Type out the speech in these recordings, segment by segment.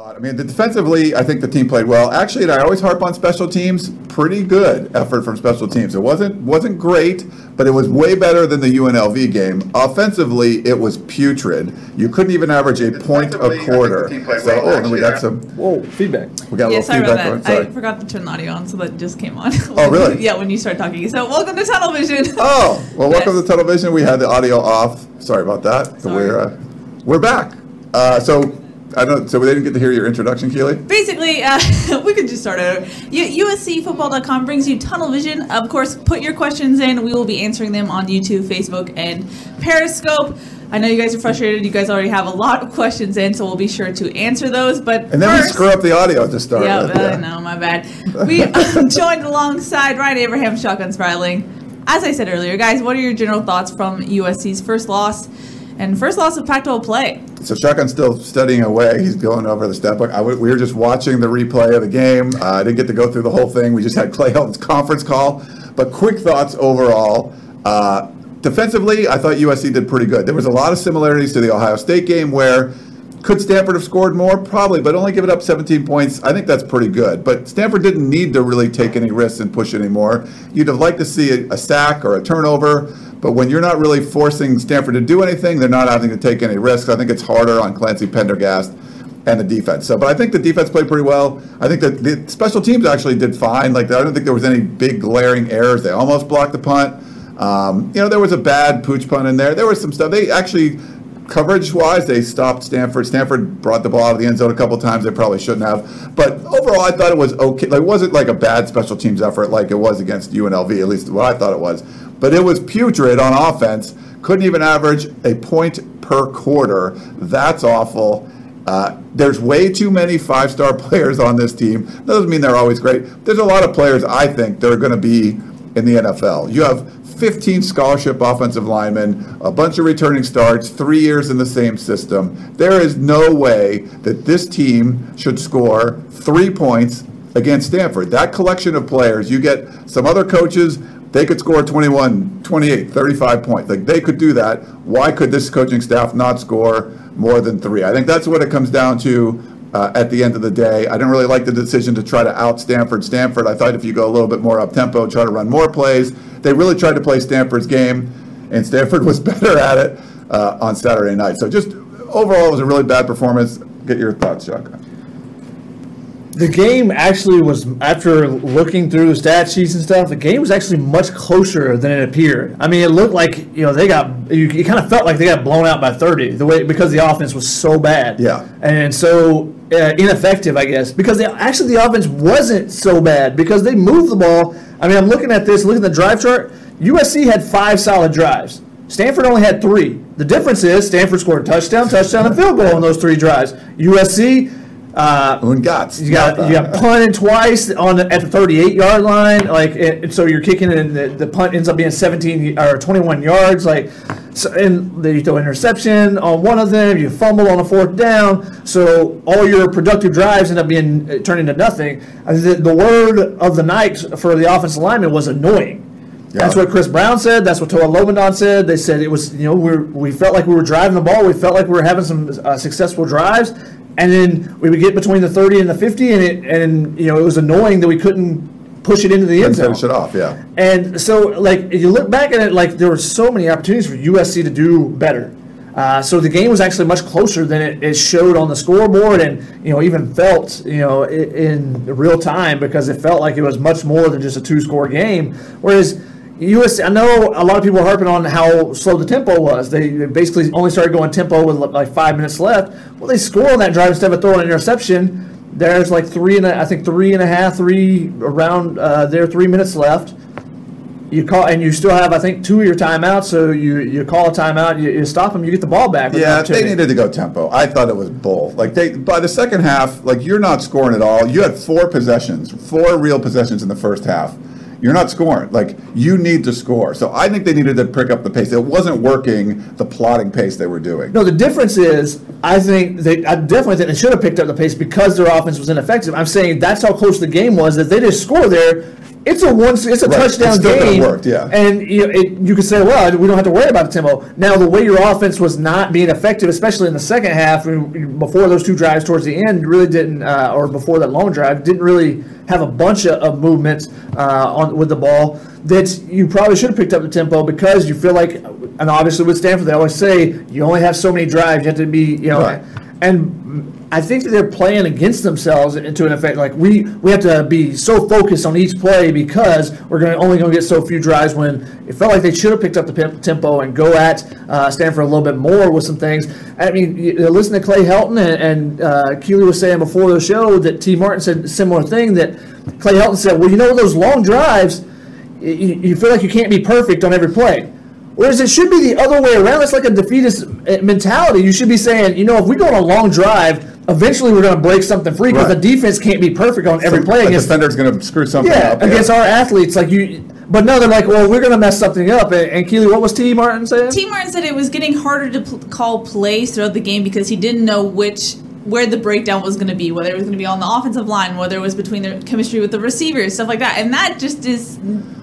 I mean, the defensively, I think the team played well. Actually, and I always harp on special teams. Pretty good effort from special teams. It wasn't wasn't great, but it was way better than the UNLV game. Offensively, it was putrid. You couldn't even average a point a quarter. So, oh, and we got some. Whoa, feedback. We got a Yeah, little sorry feedback. about going. that. I Sorry. forgot to turn the audio on, so that just came on. Oh, really? yeah, when you start talking. So, welcome to Tunnel Vision. Oh, well, welcome Yes. to Tunnel Vision. We had the audio off. Sorry about that. Sorry. We're uh, we're back. Uh, so I don't. So we didn't get to hear your introduction, Keely. Basically, uh, we could just start over. U- USCFootball.com brings you Tunnel Vision. Of course, put your questions in. We will be answering them on YouTube, Facebook, and Periscope. I know you guys are frustrated. You guys already have a lot of questions in, so we'll be sure to answer those. But And then we screw up the audio to start Yeah, with. I know, my bad. We joined alongside Ryan Abraham, Shotgun Spratling. As I said earlier, guys, what are your general thoughts from USC's first loss and first loss of Pac-12 play? So Shotgun's still studying away. He's going over the stat book. We were just watching the replay of the game. Uh, I didn't get to go through the whole thing. We just had Clay Helton's conference call. But quick thoughts overall. Uh, defensively, I thought USC did pretty good. There was a lot of similarities to the Ohio State game where could Stanford have scored more? Probably, but only give it up 17 points. I think that's pretty good. But Stanford didn't need to really take any risks and push anymore. You'd have liked to see a, a sack or a turnover. But when you're not really forcing Stanford to do anything, they're not having to take any risks. I think it's harder on Clancy Pendergast and the defense. So, but I think the defense played pretty well. I think that the special teams actually did fine. Like I don't think there was any big glaring errors. They almost blocked the punt. Um, you know, there was a bad pooch punt in there. There was some stuff. They actually coverage wise, they stopped Stanford. Stanford brought the ball out of the end zone a couple times. They probably shouldn't have. But overall, I thought it was okay. Like, it wasn't like a bad special teams effort like it was against UNLV, at least what I thought it was. But it was putrid on offense. Couldn't even average a point per quarter. That's awful. Uh, there's way too many five star players on this team. That doesn't mean they're always great. There's a lot of players I think that are going to be in the NFL. You have 15 scholarship offensive linemen, a bunch of returning starts, three years in the same system. There is no way that this team should score three points against Stanford. That collection of players, you get some other coaches, they could score 21, 28, 35 points. Like they could do that. Why could this coaching staff not score more than three? I think that's what it comes down to uh, at the end of the day. I didn't really like the decision to try to out Stanford. Stanford, I thought if you go a little bit more up tempo, try to run more plays. They really tried to play Stanford's game, and Stanford was better at it uh, on Saturday night. So just overall, it was a really bad performance. Get your thoughts, Chuck. The game actually was, after looking through the stat sheets and stuff, the game was actually much closer than it appeared. I mean, it looked like you know they got, you, it kind of felt like they got blown out by thirty the way because the offense was so bad. Yeah. and so uh, ineffective, I guess, because they, actually the offense wasn't so bad because they moved the ball. I mean, I'm looking at this, looking at the drive chart. USC had five solid drives. Stanford only had three. The difference is Stanford scored a touchdown, touchdown, and field goal on those three drives. USC. Uh, Ungats. you got you got punted twice on the, at the 38 yard line, like it, and so you're kicking and the, the punt ends up being 17 or 21 yards, like so, and then you throw interception on one of them, you fumble on a fourth down, so all your productive drives end up being uh, turned into nothing. The, the word of the night for the offensive lineman was annoying. That's what Chris Brown said. That's what Toa Lobendahn said. They said it was, you know, we we felt like we were driving the ball. We felt like we were having some uh, successful drives, and then we would get between the 30 and the 50, and it and you know it was annoying that we couldn't push it into the end zone. finish it off. Yeah. And so, like, if you look back at it, like there were so many opportunities for USC to do better. Uh, so the game was actually much closer than it, it showed on the scoreboard, and you know even felt you know in real time because it felt like it was much more than just a two-score game. Whereas USC, I know a lot of people are harping on how slow the tempo was. They, they basically only started going tempo with like five minutes left. Well, they score on that drive instead of throwing an interception. There's like three and a, I think three and a half, three around uh, there, three minutes left. You call and you still have I think two of your timeouts. So you you call a timeout, you, you stop them, you get the ball back. Yeah, they needed to go tempo. I thought it was bull. Like they by the second half, like you're not scoring at all. You had four possessions, four real possessions in the first half. You're not scoring. Like you need to score. So I think they needed to pick up the pace. It wasn't working the plotting pace they were doing. No, the difference is, I think they, I definitely think they should have picked up the pace because their offense was ineffective. I'm saying that's how close the game was. That they just score there, it's a one, it's a Right. touchdown It's game. work, yeah. And you, know, it, you could say, well, we don't have to worry about the tempo. Now, the way your offense was not being effective, especially in the second half, I mean, before those two drives towards the end, really didn't, uh, or before that long drive, didn't really have a bunch of, of movement uh, on with the ball. That you probably should have picked up the tempo because you feel like, and obviously with Stanford, they always say you only have so many drives. You have to be, you know, Right. and I think that they're playing against themselves into an effect. Like we we have to be so focused on each play because we're going only going to get so few drives. When it felt like they should have picked up the tempo and go at uh, Stanford a little bit more with some things. I mean, you listen to Clay Helton and, and uh, Keely was saying before the show that T. Martin said similar thing. That Clay Helton said, "Well, you know those long drives, you, you feel like you can't be perfect on every play." Whereas it should be the other way around. It's like a defeatist uh, mentality. You should be saying, you know, if we go on a long drive, eventually we're going to break something free because Right. the defense can't be perfect on every play a against. defender's going to screw something Yeah, up. against our athletes, like you. But no, they're like, well, we're going to mess something up. And, and Keely, what was T. Martin saying? T. Martin said it was getting harder to pl- call plays throughout the game because he didn't know which where the breakdown was going to be, whether it was going to be on the offensive line, whether it was between the chemistry with the receivers, stuff like that, and that just is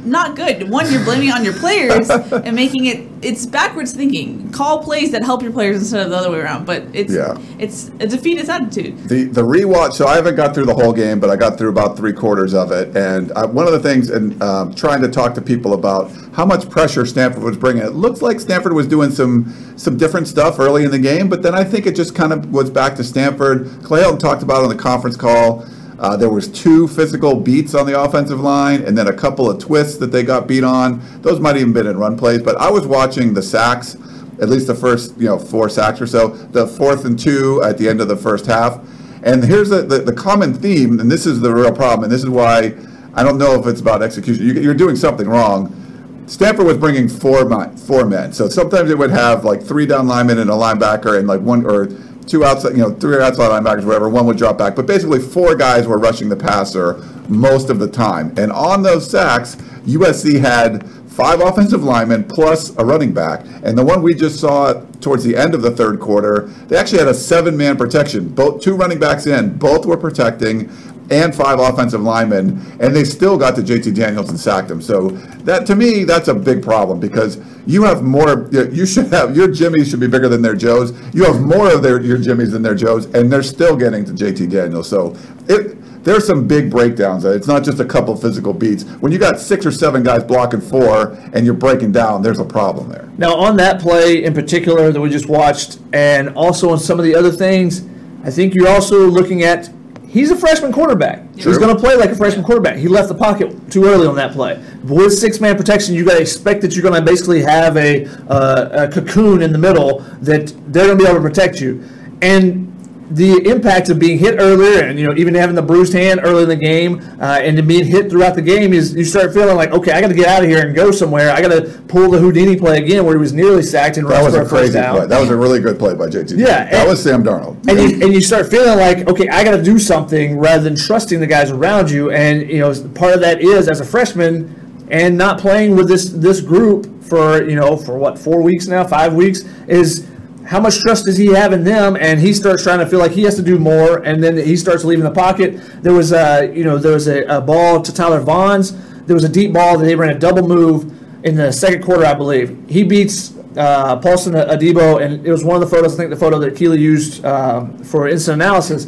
not good. One, you're blaming it on your players and making it it's backwards thinking. Call plays that help your players instead of the other way around. But it's Yeah. it's a defeatist attitude. The the rewatch. So I haven't got through the whole game, but I got through about three quarters of it. And uh, one of the things, and um, trying to talk to people about how much pressure Stanford was bringing. It looks like Stanford was doing some some different stuff early in the game, but then I think it just kind of was back to Stanford. Clay Helton talked about it on the conference call. Uh, there was two physical beats on the offensive line, and then a couple of twists that they got beat on. Those might even been in run plays, but I was watching the sacks, at least the first you know four sacks or so. The fourth and two at the end of the first half, and here's the, the, the common theme, and this is the real problem, and this is why I don't know if it's about execution. You, you're doing something wrong. Stanford was bringing four four men, so sometimes it would have like three down linemen and a linebacker, and like one or two outside, you know, three outside linebackers, whatever. One would drop back, but basically four guys were rushing the passer most of the time. And on those sacks, USC had five offensive linemen plus a running back. And the one we just saw towards the end of the third quarter, they actually had a seven-man protection. Both two running backs in, both were protecting, and five offensive linemen, and they still got to JT Daniels and sacked him. So that to me, that's a big problem because you have more. You should have your Jimmys should be bigger than their Joes. You have more of their your Jimmys than their Joes, and they're still getting to JT Daniels. So it. There's some big breakdowns. Uh, it's not just a couple physical beats. When you got six or seven guys blocking four and you're breaking down, there's a problem there. Now, on that play in particular that we just watched, and also on some of the other things, I think you're also looking at he's a freshman quarterback. He's going to play like a freshman quarterback. He left the pocket too early on that play. With six man protection, you got to expect that you're going to basically have a, uh, a cocoon in the middle that they're going to be able to protect you. And the impact of being hit earlier and you know even having the bruised hand early in the game uh, and then being hit throughout the game is you start feeling like okay I got to get out of here and go somewhere I got to pull the Houdini play again where he was nearly sacked and That rushed was a crazy down. play. That was a really good play by JT. Yeah, that and- was Sam Darnold. and you, and you start feeling like okay I got to do something rather than trusting the guys around you and you know part of that is as a freshman and not playing with this this group for you know for what four weeks now five weeks is how much trust does he have in them and he starts trying to feel like he has to do more and then he starts leaving the pocket there was a you know there was a, a ball to Tyler Vaughns there was a deep ball that they ran a double move in the second quarter I believe he beats uh, Paulson Adebo, and it was one of the photos. I think the photo that Keely used um, for instant analysis.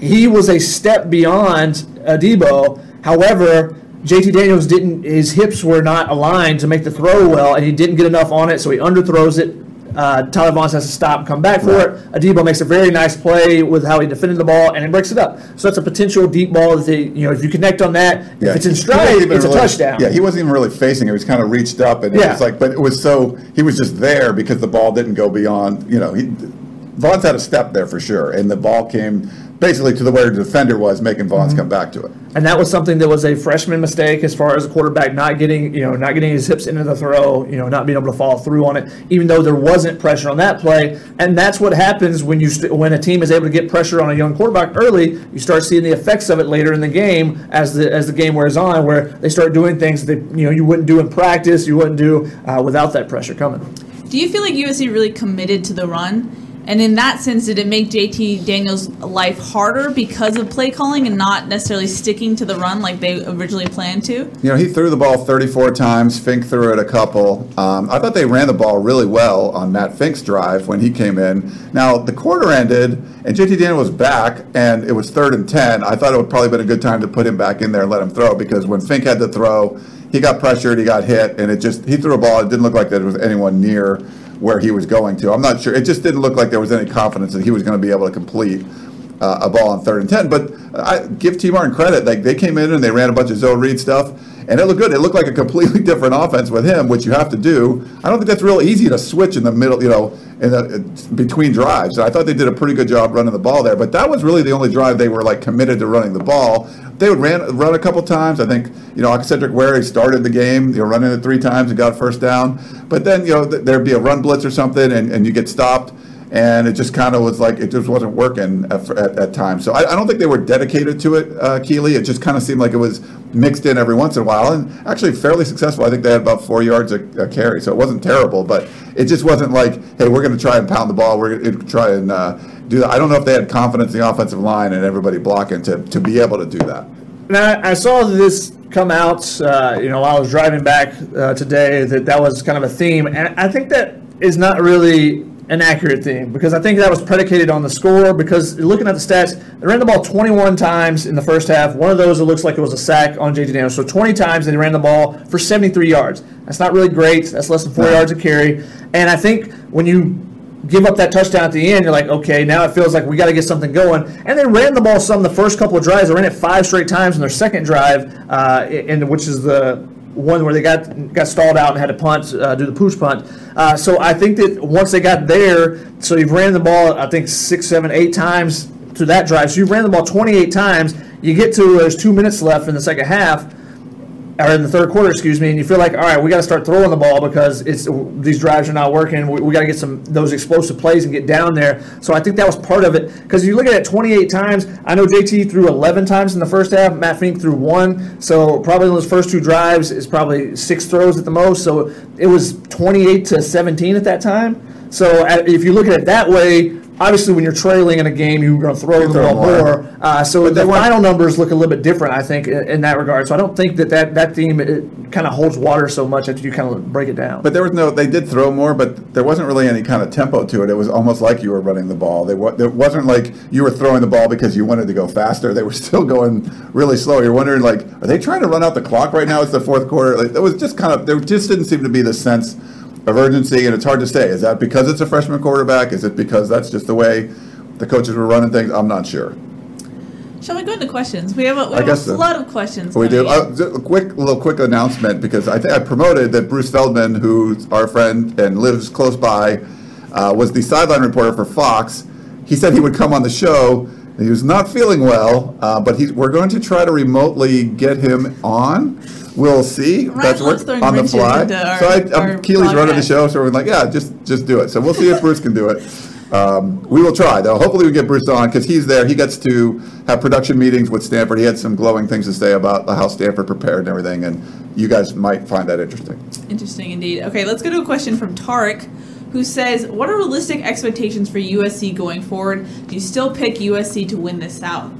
He was a step beyond Adebo. However, JT Daniels didn't. His hips were not aligned to make the throw well, and he didn't get enough on it, so he underthrows it. Uh, Tyler Vaughn has to stop, come back for Right. it. Adebo makes a very nice play with how he defended the ball, and he breaks it up. So that's a potential deep ball that they, you know, if you connect on that, if it's in stride, it's a touchdown. Yeah, he wasn't even really facing it. He was kind of reached up, and it was like, but it was so he was just there because the ball didn't go beyond. You know, he Vaughn's had a step there for sure, and the ball came basically to the where the defender was, making Vaughn's Mm-hmm. come back to it. and that was something that was a freshman mistake as far as a quarterback not getting you know not getting his hips into the throw you know not being able to follow through on it even though there wasn't pressure on that play and that's what happens when you st- when a team is able to get pressure on a young quarterback early you start seeing the effects of it later in the game as the as the game wears on where they start doing things that you know you wouldn't do in practice you wouldn't do uh, without that pressure coming Do you feel like USC really committed to the run? And in that sense, did it make JT Daniels' life harder because of play calling and not necessarily sticking to the run like they originally planned to? You know, he threw the ball 34 times. Fink threw it a couple. Um, I thought they ran the ball really well on Matt Fink's drive when he came in. Now, the quarter ended, and JT Daniels was back, and it was third and 10. I thought it would probably been a good time to put him back in there and let him throw because when Fink had to throw, he got pressured, he got hit, and it just, he threw a ball. It didn't look like there was anyone near where he was going to. I'm not sure. It just didn't look like there was any confidence that he was going to be able to complete uh, a ball on third and ten. But I give T Martin credit. Like they came in and they ran a bunch of zone read stuff, and it looked good. It looked like a completely different offense with him, which you have to do. I don't think that's real easy to switch in the middle. You know, in the between drives. I thought they did a pretty good job running the ball there. But that was really the only drive they were like committed to running the ball. They would ran run a couple times. I think you know Cedric Ware started the game, you know, running it three times and got first down. But then you know th- there'd be a run blitz or something, and, and you get stopped and it just kind of was like it just wasn't working at, at, at times. So I, I, don't think they were dedicated to it, uh, Keely. It just kind of seemed like it was mixed in every once in a while, and actually fairly successful. I think they had about four yards a, a carry, so it wasn't terrible, but it just wasn't like, hey, we're going to try and pound the ball. We're going to try and uh, do that. I don't know if they had confidence in the offensive line and everybody blocking to to be able to do that. Now I saw this come out, uh, you know, while I was driving back uh, today. That that was kind of a theme, and I think that is not really an accurate thing because I think that was predicated on the score. Because looking at the stats, they ran the ball 21 times in the first half. One of those it looks like it was a sack on JT Daniels. So 20 times they ran the ball for 73 yards. That's not really great. That's less than four yards a carry. And I think when you give up that touchdown at the end, you're like, okay, now it feels like we got to get something going. And they ran the ball some the first couple of drives. They ran it five straight times in their second drive, uh, in, which is the one where they got got stalled out and had to punt, uh, do the pooch punt. Uh, so I think that once they got there, so you've ran the ball, I think six, seven, eight times to that drive. So you ran the ball 28 times. You get to there's two minutes left in the second half or in the third quarter, excuse me, and you feel like, all right, we got to start throwing the ball because it's these drives are not working. We, we got to get some those explosive plays and get down there. So I think that was part of it because you look at it 28 times. I know JT threw 11 times in the first half. Matt Fink threw one. So probably those first two drives is probably six throws at the most. So it was 28 to 17 at that time. So uh, if you look at it that way, obviously when you're trailing in a game, you're going to throw the ball more. more. Uh, so the final numbers look a little bit different, I think, in, in that regard. So I don't think that that, that theme kind of holds water so much after you kind of break it down. But there was no, they did throw more, but there wasn't really any kind of tempo to it. It was almost like you were running the ball. They, it wasn't like you were throwing the ball because you wanted to go faster. They were still going really slow. You're wondering, like, are they trying to run out the clock right now? It's the fourth quarter. Like, it was just kind of, there just didn't seem to be the sense of urgency, and it's hard to say. Is that because it's a freshman quarterback? Is it because that's just the way the coaches were running things? I'm not sure. Shall we go into questions? We have a, we have a so. lot of questions. We do. Uh, a quick little quick announcement because I think I promoted that Bruce Feldman, who's our friend and lives close by, uh, was the sideline reporter for Fox. He said he would come on the show. He was not feeling well, uh, but he's, we're going to try to remotely get him on. We'll see. That's on the fly. Our, so I, I'm, Keely's running the show, so we're like, yeah, just just do it. So we'll see if Bruce can do it. Um, we will try, though. Hopefully, we get Bruce on because he's there. He gets to have production meetings with Stanford. He had some glowing things to say about how Stanford prepared and everything, and you guys might find that interesting. Interesting indeed. Okay, let's go to a question from Tarek, who says, "What are realistic expectations for USC going forward? Do you still pick USC to win this South?"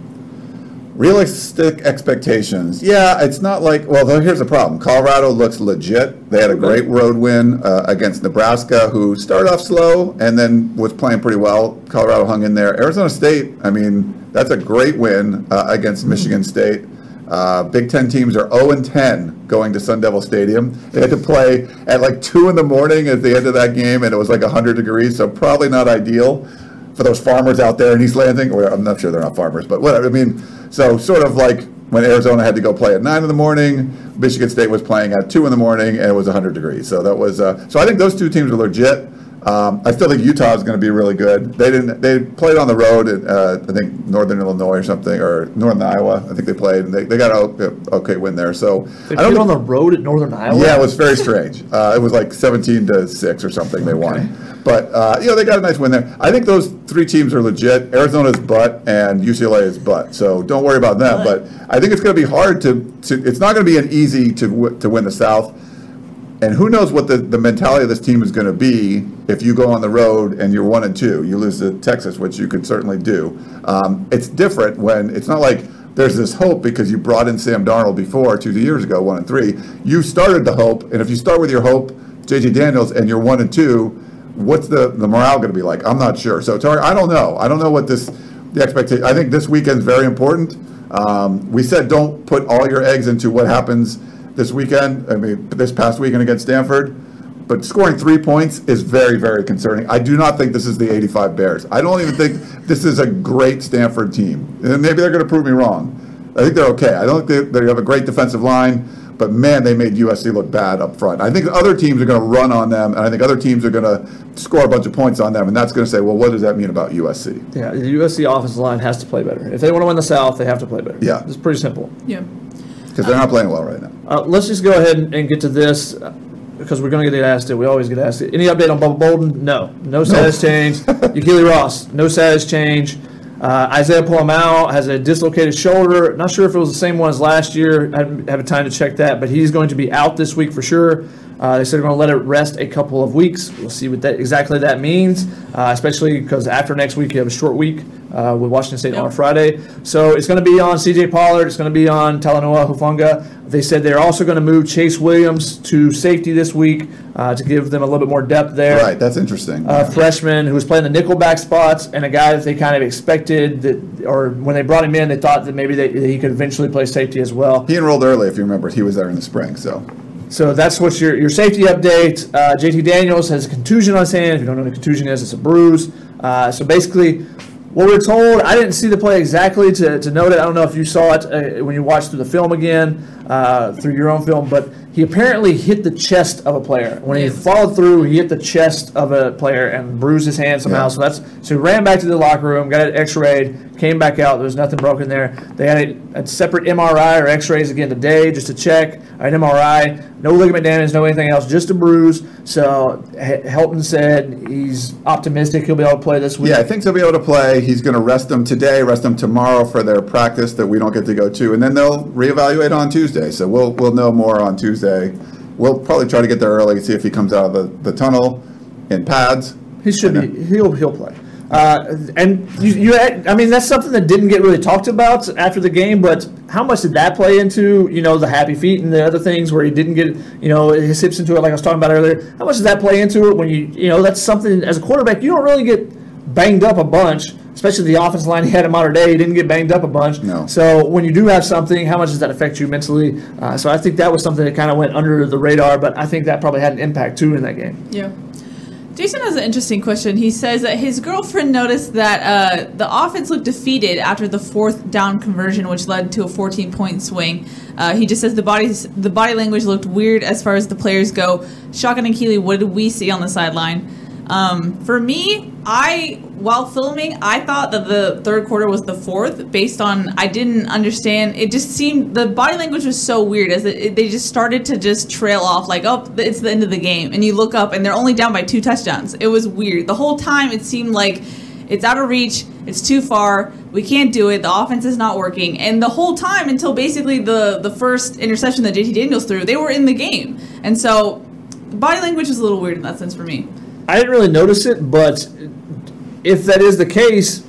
Realistic expectations. Yeah, it's not like, well, here's the problem. Colorado looks legit. They had a great road win uh, against Nebraska, who started off slow and then was playing pretty well. Colorado hung in there. Arizona State, I mean, that's a great win uh, against mm-hmm. Michigan State. Uh, Big Ten teams are 0 and 10 going to Sun Devil Stadium. They had to play at like 2 in the morning at the end of that game, and it was like 100 degrees, so probably not ideal for those farmers out there in East Lansing. Or I'm not sure they're not farmers, but whatever. I mean, so sort of like when Arizona had to go play at nine in the morning, Michigan State was playing at two in the morning, and it was 100 degrees. So that was uh, so I think those two teams are legit. Um, I still think Utah is going to be really good. They didn't. They played on the road at uh, I think Northern Illinois or something, or Northern Iowa. I think they played, and they, they got a okay win there. So they I don't on the road at Northern Iowa. Yeah, it was very strange. Uh, it was like 17 to six or something. They okay. won, but uh, you know they got a nice win there. I think those three teams are legit. Arizona's butt and UCLA is butt. So don't worry about them. But I think it's going to be hard to. to it's not going to be an easy to to win the South And who knows what the, the mentality of this team is going to be if you go on the road and you're one and two. You lose to Texas, which you could certainly do. Um, it's different when it's not like there's this hope because you brought in Sam Darnold before two years ago, one and three. You started the hope, and if you start with your hope, JT Daniels, and you're one and two, what's the, the morale going to be like? I'm not sure. So, Tari, I don't know. I don't know what this the expectation. I think this weekend is very important. Um, we said don't put all your eggs into what happens this weekend. I mean, this past weekend against Stanford. But scoring three points is very, very concerning. I do not think this is the 85 Bears. I don't even think this is a great Stanford team. And maybe they're going to prove me wrong. I think they're okay. I don't think they, they have a great defensive line, but man, they made USC look bad up front. I think other teams are going to run on them, and I think other teams are going to score a bunch of points on them, and that's going to say, well, what does that mean about USC? Yeah, the USC offensive line has to play better. If they want to win the South, they have to play better. Yeah. It's pretty simple. Yeah. Because they're not playing well right now. Uh, let's just go ahead and, and get to this uh, because we're going to get asked it. We always get asked it. Any update on Bubba Bolden? No. No status change. Yakili Ross, no status change. Uh, Isaiah Pola-Mao has a dislocated shoulder. Not sure if it was the same one as last year. I haven't had time to check that, but he's going to be out this week for sure. Uh, they said they're going to let it rest a couple of weeks. We'll see what that exactly that means, uh, especially because after next week you have a short week uh, with Washington State on Friday. So it's going to be on C.J. Pollard. It's going to be on Talanoa Hufanga. They said they're also going to move Chase Williams to safety this week uh, to give them a little bit more depth there. Right, that's interesting. A freshman who was playing the nickelback spots, and a guy that they kind of expected that, or when they brought him in, they thought that maybe they, that he could eventually play safety as well. he enrolled early, if you remember. He was there in the spring, so. So that's what's your, your safety update. Uh, JT Daniels has a contusion on his hand. If you don't know what a contusion is, it's a bruise. Uh, so basically, what we're told, I didn't see the play exactly to, to note it. I don't know if you saw it uh, when you watched through the film again, uh, through your own film, but he apparently hit the chest of a player. When he followed through, he hit the chest of a player and bruised his hand somehow. Yeah. So that's so he ran back to the locker room, got it X-rayed, came back out. There was nothing broken there. They had a, a separate MRI or X-rays again today just to check an MRI. No ligament damage, no anything else, just a bruise. So Helton said he's optimistic he'll be able to play this week. Yeah, I think he'll be able to play. He's going to rest them today, rest them tomorrow for their practice that we don't get to go to, and then they'll reevaluate on Tuesday. So we'll we'll know more on Tuesday. We'll probably try to get there early, and see if he comes out of the, the tunnel in pads. He should be. He'll he'll play. Uh, and you, you, I mean, that's something that didn't get really talked about after the game. But how much did that play into, you know, the happy feet and the other things where he didn't get, you know, his hips into it, like I was talking about earlier? How much does that play into it when you, you know, that's something as a quarterback you don't really get banged up a bunch, especially the offensive line he had in modern day. He didn't get banged up a bunch. No. So when you do have something, how much does that affect you mentally? Uh, so I think that was something that kind of went under the radar, but I think that probably had an impact too in that game. Yeah. Jason has an interesting question. He says that his girlfriend noticed that uh, the offense looked defeated after the fourth down conversion, which led to a 14 point swing. Uh, he just says the body the body language looked weird as far as the players go. Shotgun and Keeley, what did we see on the sideline? Um, for me, I while filming, I thought that the third quarter was the fourth, based on I didn't understand. It just seemed the body language was so weird as it, they just started to just trail off, like oh, it's the end of the game, and you look up and they're only down by two touchdowns. It was weird. The whole time it seemed like it's out of reach. It's too far. We can't do it. The offense is not working. And the whole time until basically the the first interception that JT Daniels threw, they were in the game. And so body language is a little weird in that sense for me. I didn't really notice it, but if that is the case,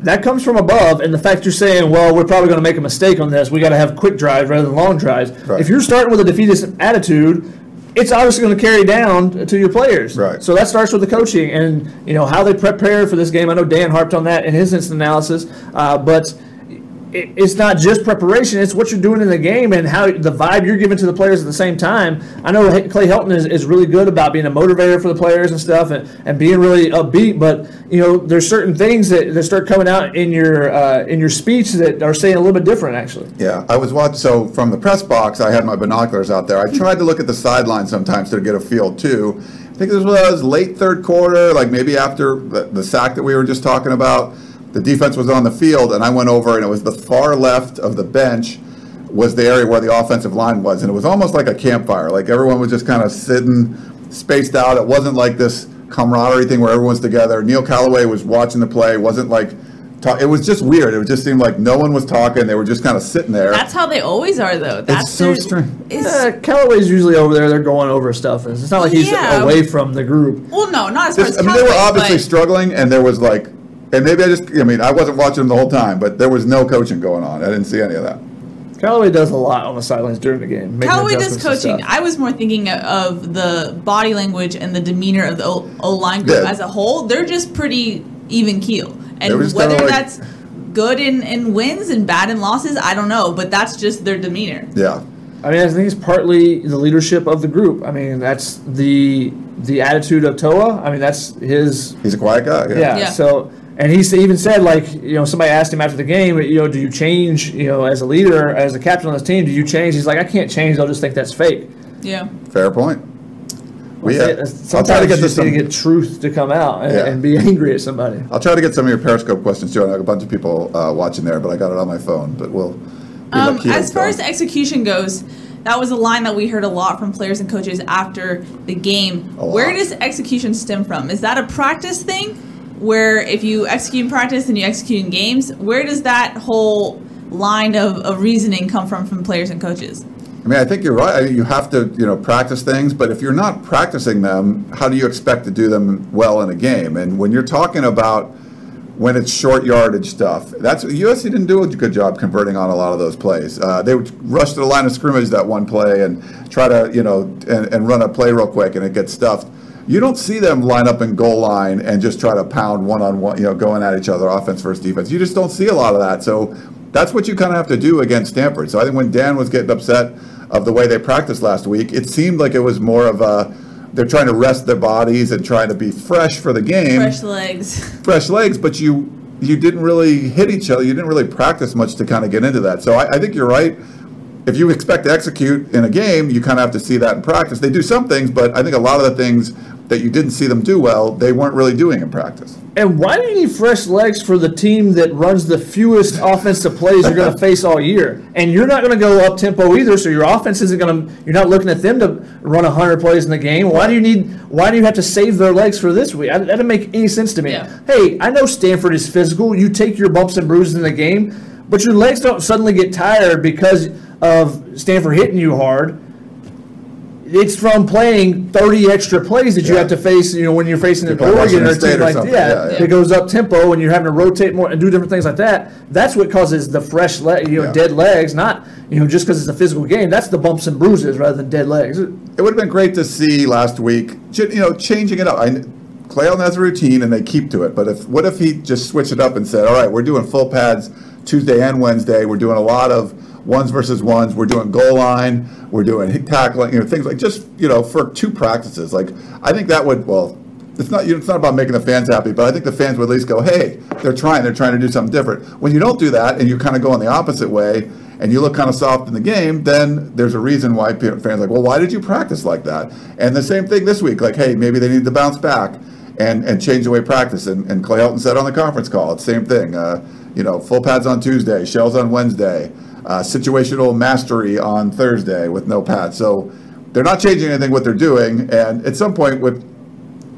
that comes from above. And the fact you're saying, well, we're probably going to make a mistake on this. We got to have quick drives rather than long drives. Right. If you're starting with a defeatist attitude, it's obviously going to carry down to your players. Right. So that starts with the coaching and you know how they prepare for this game. I know Dan harped on that in his instant analysis, uh, but it- it's not just preparation; it's what you're doing in the game and how the vibe you're giving to the players at the same time. I know Clay Helton is, is really good about being a motivator for the players and stuff, and, and being really upbeat. But you know, there's certain things that, that start coming out in your uh, in your speech that are saying a little bit different, actually. Yeah, I was watching. So from the press box, I had my binoculars out there. I tried to look at the sideline sometimes to get a feel too. I think this was late third quarter, like maybe after the, the sack that we were just talking about. The defense was on the field, and I went over, and it was the far left of the bench was the area where the offensive line was, and it was almost like a campfire. Like everyone was just kind of sitting, spaced out. It wasn't like this camaraderie thing where everyone's together. Neil Callaway was watching the play. It wasn't like talk. It was just weird. It just seemed like no one was talking. They were just kind of sitting there. That's how they always are, though. That's so their- strange. it's- Yeah, Callaway's usually over there. They're going over stuff. It's not like he's Yeah. away from the group. well, no, not as far as I mean, they were obviously but- struggling, and there was like, and maybe I just, I mean, I wasn't watching them the whole time, but there was no coaching going on. I didn't see any of that. Callaway does a lot on the sidelines during the game. Callaway does coaching. I was more thinking of the body language and the demeanor of the O line group Yeah. as a whole. They're just pretty even keel, and whether like- that's good in, in wins and bad in losses, I don't know. But that's just their demeanor. Yeah. I mean, I think it's partly the leadership of the group. I mean, that's the the attitude of Toa. I mean, that's his. He's a quiet guy. Yeah. Yeah. Yeah. So, and he even said, like, you know, somebody asked him after the game, you know, do you change, you know, as a leader, as a captain on this team, do you change? He's like, I can't change. They'll just think that's fake. Yeah. Fair point. We, Well, uh, say- I'll Sometimes try to get to just need to get truth to come out and, Yeah. and be angry at somebody. I'll try to get some of your Periscope questions too. I know a bunch of people uh, watching there, but I got it on my phone. But we'll. we'll Um, as far go. as execution goes, that was a line that we heard a lot from players and coaches after the game. Where does execution stem from? Is that a practice thing? Where if you execute in practice and you execute in games, where does that whole line of, of reasoning come from from players and coaches? I mean, I think you're right. I mean, you have to, you know, practice things, but if you're not practicing them, how do you expect to do them well in a game? And when you're talking about when it's short yardage stuff, that's USC didn't do a good job converting on a lot of those plays. Uh, they would rush to the line of scrimmage that one play and try to, you know, and, and run a play real quick, and it gets stuffed. You don't see them line up in goal line and just try to pound one on one, you know, going at each other, offense versus defense. You just don't see a lot of that. So that's what you kind of have to do against Stanford. So I think when Dan was getting upset of the way they practiced last week, it seemed like it was more of a they're trying to rest their bodies and trying to be fresh for the game, Fresh legs. fresh legs. But you you didn't really hit each other. You didn't really practice much to kind of get into that. So I, I think you're right. If you expect to execute in a game, you kind of have to see that in practice. They do some things, but I think a lot of the things that you didn't see them do well, they weren't really doing in practice. And why do you need fresh legs for the team that runs the fewest offensive plays you're going to face all year? And you're not going to go up tempo either, so your offense isn't going to. You're not looking at them to run 100 plays in the game. Why do you need? Why do you have to save their legs for this week? That doesn't make any sense to me. Yeah. Hey, I know Stanford is physical. You take your bumps and bruises in the game, but your legs don't suddenly get tired because of Stanford hitting you hard it's from playing 30 extra plays that you Yeah. have to face, you know, when you're facing an Oregon or team like something. yeah, Yeah, yeah. it goes up tempo and you're having to rotate more and do different things like that. That's what causes the fresh leg, you know, Yeah. dead legs, not, you know, just because it's a physical game. That's the bumps and bruises rather than dead legs. It would have been great to see last week, you know, changing it up. I, Clay Helton has a routine and they keep to it. But if what if he just switched it up and said, "All right, we're doing full pads Tuesday and Wednesday. We're doing a lot of ones versus ones. We're doing goal line. We're doing tackling. You know, things like just you know for two practices. Like I think that would well." It's not. You know, it's not about making the fans happy, but I think the fans would at least go, "Hey, they're trying. They're trying to do something different." When you don't do that, and you kind of go in the opposite way, and you look kind of soft in the game, then there's a reason why fans are like, well, why did you practice like that? And the same thing this week, like, hey, maybe they need to bounce back and, and change the way practice. And, and Clay Helton said on the conference call, it's the same thing. Uh, you know, full pads on Tuesday, shells on Wednesday, uh, situational mastery on Thursday with no pads. So they're not changing anything what they're doing. And at some point, with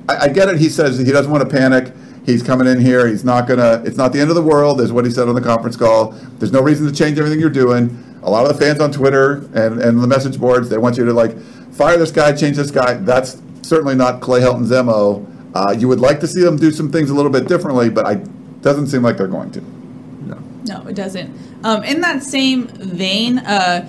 I, I get it. He says he doesn't want to panic. He's coming in here. He's not gonna. It's not the end of the world, is what he said on the conference call. There's no reason to change everything you're doing. A lot of the fans on Twitter and, and the message boards, they want you to like fire this guy, change this guy. That's certainly not Clay Helton's mo. Uh, you would like to see them do some things a little bit differently, but I doesn't seem like they're going to. No, it doesn't. Um, in that same vein, uh,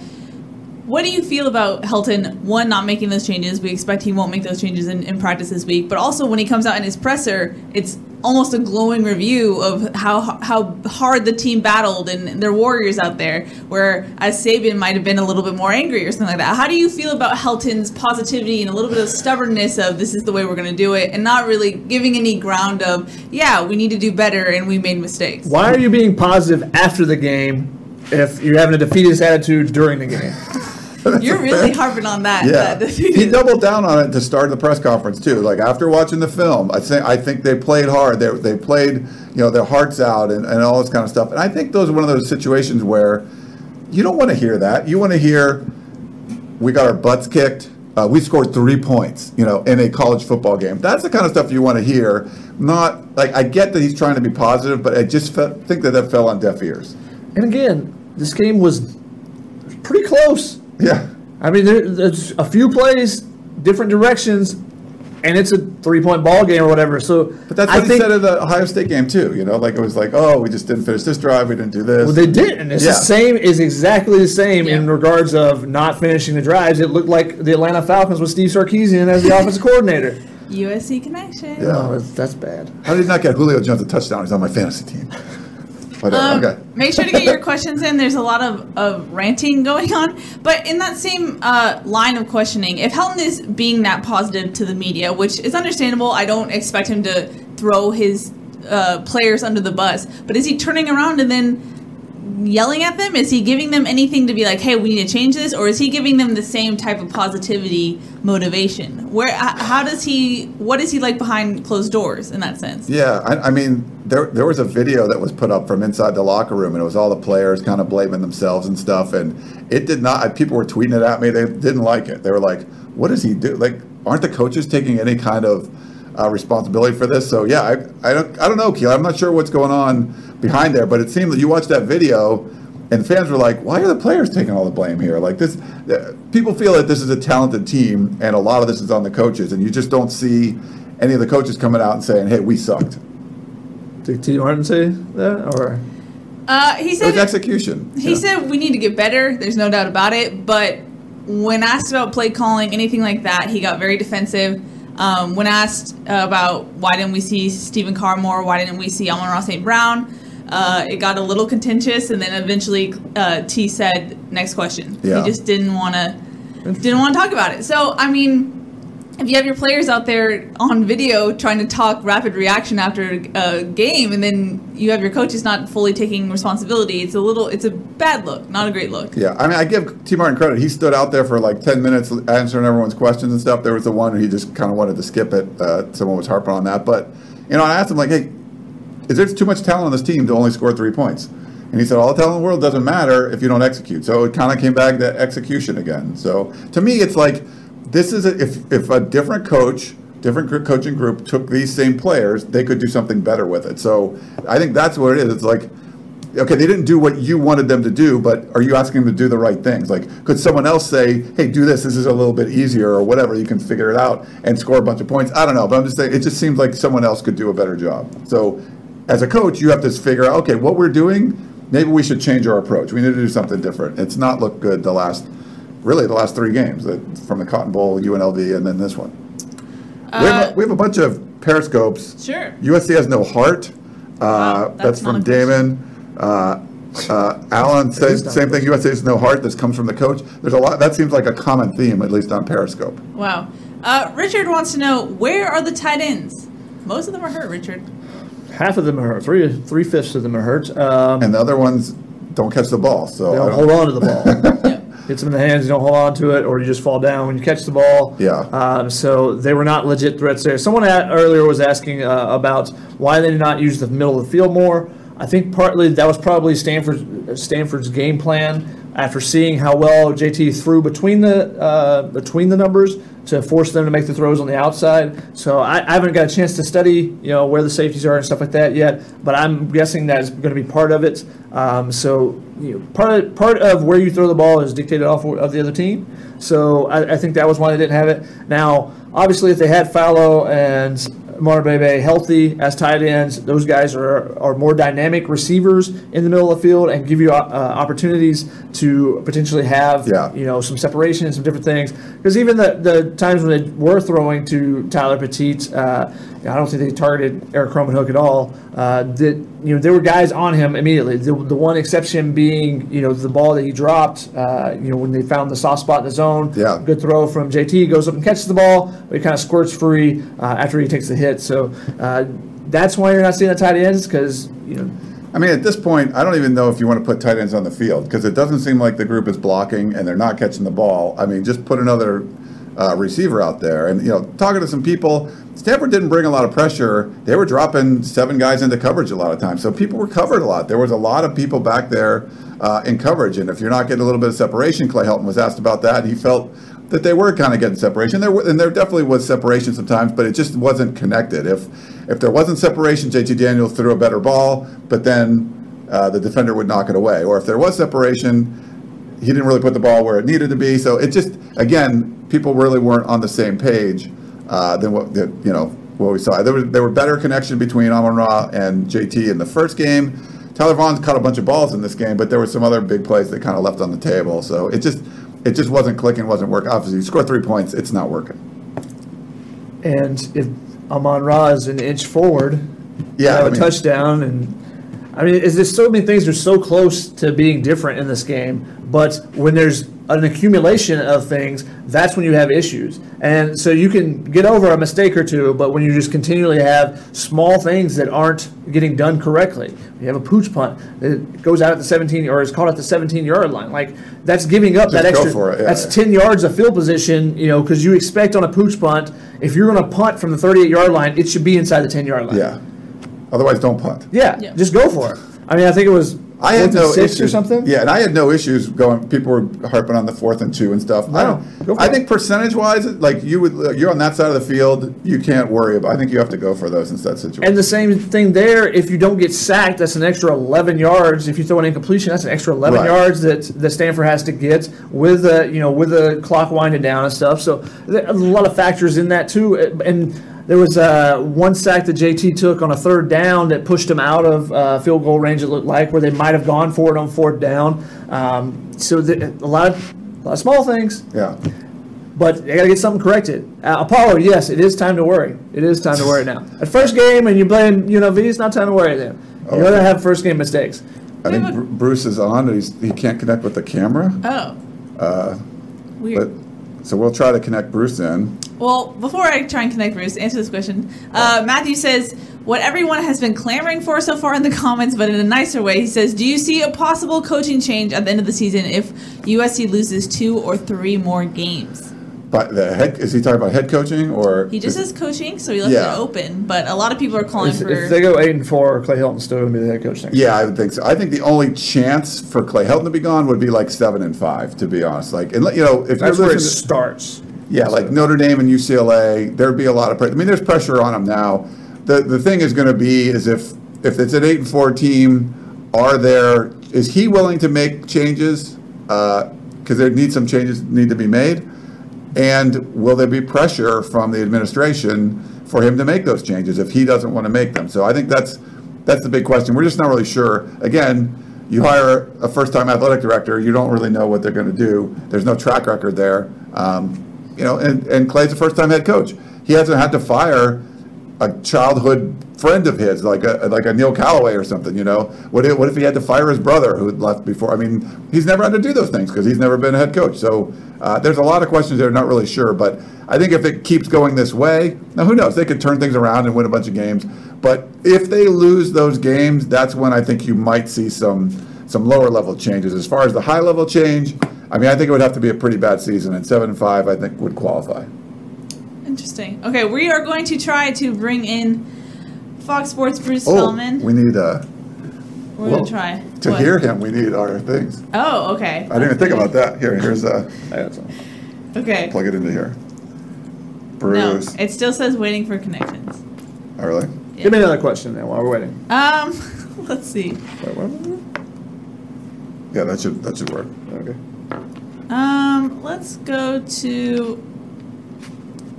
what do you feel about Helton? One, not making those changes. We expect he won't make those changes in, in practice this week. But also, when he comes out in his presser, it's almost a glowing review of how how hard the team battled and their warriors out there. Whereas Saban might have been a little bit more angry or something like that. How do you feel about Helton's positivity and a little bit of stubbornness of this is the way we're going to do it, and not really giving any ground of yeah we need to do better and we made mistakes. Why are you being positive after the game if you're having a defeatist attitude during the game? You're really harping on that. Yeah, that- he doubled down on it to start the press conference too. Like after watching the film, I think I think they played hard. They they played you know their hearts out and, and all this kind of stuff. And I think those are one of those situations where you don't want to hear that. You want to hear we got our butts kicked. uh, we scored three points, you know, in a college football game. That's the kind of stuff you want to hear. Not like I get that he's trying to be positive, but I just fe- think that that fell on deaf ears. And again, this game was pretty close. Yeah. I mean, there, there's a few plays, different directions, and it's a three-point ball game or whatever. So, But that's I what he think said at the Ohio State game too. You know, like it was like, oh, we just didn't finish this drive, we didn't do this. well, they didn't. It's Yeah. the same. Is exactly the same in regards of not finishing the drives. It looked like the Atlanta Falcons with Steve Sarkisian as the offensive coordinator. USC connection. Yeah. Oh, that's, that's bad. How did he not get Julio Jones a touchdown? He's on my fantasy team. Whatever. Um, okay. Make sure to get your questions in. There's a lot of, of ranting going on. But in that same uh, line of questioning, if Helton is being that positive to the media, which is understandable, I don't expect him to throw his uh, players under the bus. But is he turning around and then yelling at them? Is he giving them anything to be like, hey, we need to change this? Or is he giving them the same type of positivity motivation? Where, how does he, what is he like behind closed doors in that sense? Yeah, I, I mean, there there was a video that was put up from inside the locker room, and it was all the players kind of blaming themselves and stuff, and it did not. People were tweeting it at me. They didn't like it. They were like, "What does he do? Like, aren't the coaches taking any kind of uh, responsibility for this?" So yeah, I, I don't I don't know, Keel. I'm not sure what's going on behind there, but it seemed that you watched that video. And fans were like, "Why are the players taking all the blame here? Like this, uh, people feel that this is a talented team, and a lot of this is on the coaches, and you just don't see any of the coaches coming out and saying, "Hey, we sucked." Did T. Martin say that? Or Uh, he It said was execution. He Yeah. said we need to get better. There's no doubt about it. But when asked about play calling, anything like that, he got very defensive. Um, when asked uh, about why didn't we see Stephen Carr more, why didn't we see Amon-Ra St. Brown, uh, it got a little contentious, and then eventually uh, T said, "Next question." Yeah. He just didn't want to didn't want to talk about it. So I mean. If you have your players out there on video trying to talk rapid reaction after a game, and then you have your coaches not fully taking responsibility, it's a little, it's a bad look, not a great look. Yeah, I mean, I give T. Martin credit. He stood out there for like 10 minutes answering everyone's questions and stuff. There was the one where he just kind of wanted to skip it. Uh, someone was harping on that. But, you know, I asked him, like, hey, is there too much talent on this team to only score three points? And he said, all the talent in the world doesn't matter if you don't execute. So it kind of came back to execution again. So to me, it's like this is a, if if a different coach, different coaching group took these same players, they could do something better with it. So I think that's what it is. It's like okay, they didn't do what you wanted them to do, but are you asking them to do the right things? Like, could someone else say, hey, do this, this is a little bit easier, or whatever, you can figure it out and score a bunch of points? I don't know, but I'm just saying, it just seems like someone else could do a better job. So, as a coach, you have to figure out, okay, what we're doing, maybe we should change our approach. We need to do something different. It's not looked good the last, really, the last three games, the- from the Cotton Bowl, UNLV, and then this one. we, have a, we have a bunch of periscopes. Sure. USC has no heart. Uh, Wow, that's, that's from not a question. Damon. Uh, uh, Alan says not same thing. USC has no heart. This comes from the coach. There's a lot. That seems like a common theme, at least on Periscope. Wow. Uh, Richard wants to know where are the tight ends? Most of them are hurt, Richard. half of them are hurt. Three three fifths of them are hurt. Um, And the other ones don't catch the ball. So they don't don't- hold on to the ball. Hits them in the hands, you don't hold on to it, or you just fall down when you catch the ball. Yeah. Um, so they were not legit threats there. Someone at, earlier was asking uh, about why they did not use the middle of the field more. I think partly that was probably Stanford Stanford's game plan after seeing how well JT threw between the uh, between the numbers to force them to make the throws on the outside. So I, I haven't got a chance to study you know where the safeties are and stuff like that yet, but I'm guessing that is going to be part of it. Um, so you know, part of, part of where you throw the ball is dictated off of the other team. So I, I think that was why they didn't have it. Now, obviously, if they had Falo and Marbebe healthy as tight ends, those guys are, are more dynamic receivers in the middle of the field and give you uh, opportunities to potentially have Yeah. you know some separation and some different things. Because even the, the times when they were throwing to Tyler Petite, uh, I don't think they targeted Erik Krommenhoek at all. Uh, that you know there were guys on him immediately. The, the one exception being you know the ball that he dropped. Uh, you know when they found the soft spot in the zone. Yeah. Good throw from JT. Goes up and catches the ball, but he kind of squirts free uh, after he takes the hit. So uh, that's why you're not seeing the tight ends because you know I mean, at this point, I don't even know if you want to put tight ends on the field because it doesn't seem like the group is blocking and they're not catching the ball. I mean, just put another uh, receiver out there. And, you know, talking to some people, Stanford didn't bring a lot of pressure. They were dropping seven guys into coverage a lot of times. So people were covered a lot. There was a lot of people back there uh, in coverage. And if you're not getting a little bit of separation, Clay Helton was asked about that. He felt that they were kind of getting separation. There were, and there definitely was separation sometimes, but it just wasn't connected. If if there wasn't separation, JT Daniels threw a better ball, but then uh, the defender would knock it away. Or if there was separation, he didn't really put the ball where it needed to be. So it just again, people really weren't on the same page uh, than what that, you know what we saw. There was there were better connection between Amon Ra and JT in the first game. Tyler Vaughn's caught a bunch of balls in this game, but there were some other big plays that kind of left on the table. So it just it just wasn't clicking, wasn't working. Obviously, you score three points, it's not working. And if Amon Ra is an inch forward, Yeah, you have I a mean- touchdown, and I mean, is there's so many things that are so close to being different in this game, but when there's an accumulation of things, that's when you have issues. And so you can get over a mistake or two, but when you just continually have small things that aren't getting done correctly, you have a pooch punt that goes out at the 17 or is caught at the 17 yard line. Like that's giving up Just that extra. for it, yeah. That's 10 yards of field position, you know, because you expect on a pooch punt, if you're going to punt from the 38 yard line, it should be inside the 10 yard line. Yeah. Otherwise, don't punt. Yeah, Yeah. just go for it. I mean, I think it was I had no six issues or something. Yeah, and I had no issues going. People were harping on the fourth and two and stuff. I, don't. I it. think percentage wise, like you would, you're on that side of the field. You can't worry about. I think you have to go for those in that situation. And the same thing there. If you don't get sacked, that's an extra 11 yards. If you throw an incompletion, that's an extra 11 Right. yards that that Stanford has to get with the you know with the clock winding down and stuff. So there- a lot of factors in that too. And there was uh, one sack that JT took on a third down that pushed him out of uh, field goal range. It looked like where they might have gone for it on fourth down. Um, so the, a lot of a lot of small things. yeah. But I got to get something corrected. Uh, Apollo, yes, it is time to worry. It is time to worry now. At first game, and you're playing you UNLV, it's not time to worry then. Oh. You're going to have first game mistakes. I think Yeah, Bruce is on. and He's, he can't connect with the camera. Oh. Uh, Weird. but so we'll try to connect Bruce in. Well, before I try and connect Bruce, answer this question. Uh, Matthew says, what everyone has been clamoring for so far in the comments, but in a nicer way, he says, Do you see a possible coaching change at the end of the season if USC loses two or three more games? But the head is he talking about head coaching or He just is- says coaching, so he left Yeah. it open, but a lot of people are calling If, for. if they go eight and four, Clay Helton's still going to be the head coach next. Yeah, I would think so. I think the only chance for Clay Helton to be gone would be like seven and five, to be honest. Like, and let- you know, if That's where it to- starts. Yeah, like Notre Dame and UCLA, there'd be a lot of pressure. I mean, there's pressure on them now. The the thing is going to be is if if it's an eight and four team, are there is he willing to make changes? Uh, because there need some changes need to be made, and will there be pressure from the administration for him to make those changes if he doesn't want to make them? So I think that's that's the big question. We're just not really sure. Again. You hire a first-time athletic director, you don't really know what they're going to do. There's no track record there. Um, you know, and, and Clay's a first time head coach. He hasn't had to fire a childhood friend of his, like a like a Neil Callaway or something. You know, what if, what if he had to fire his brother who left before? I mean, he's never had to do those things because he's never been a head coach. So uh, there's a lot of questions there, not really sure. But I think if it keeps going this way, now who knows? They could turn things around and win a bunch of games. But if they lose those games, that's when I think you might see some some lower level changes. As far as the high level change, I mean, I think it would have to be a pretty bad season, and seven and five, I think, would qualify. Interesting. Okay, we are going to try to bring in Fox Sports Bruce Oh, Feldman. we need uh, We're well, going to try. to What? hear him. We need our things. Oh, okay. I didn't even think about that. Here, here's uh, I got some. Okay. plug it into here. Bruce. No, Bruce. it still says waiting for connections. Oh, really? Give me another question then while we're waiting. Um, let's see. Wait, what? Yeah, that should that should work. Okay. Um, let's go to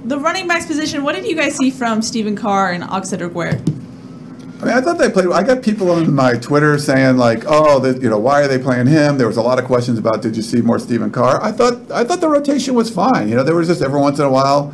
the running backs position. What did you guys see from Stephen Carr and Aca'Cedric Ware? I mean, I thought they played. I got people on my Twitter saying like, "Oh, that you know, why are they playing him?" There was a lot of questions about, "Did you see more Stephen Carr?" I thought I thought the rotation was fine. You know, there was just every once in a while,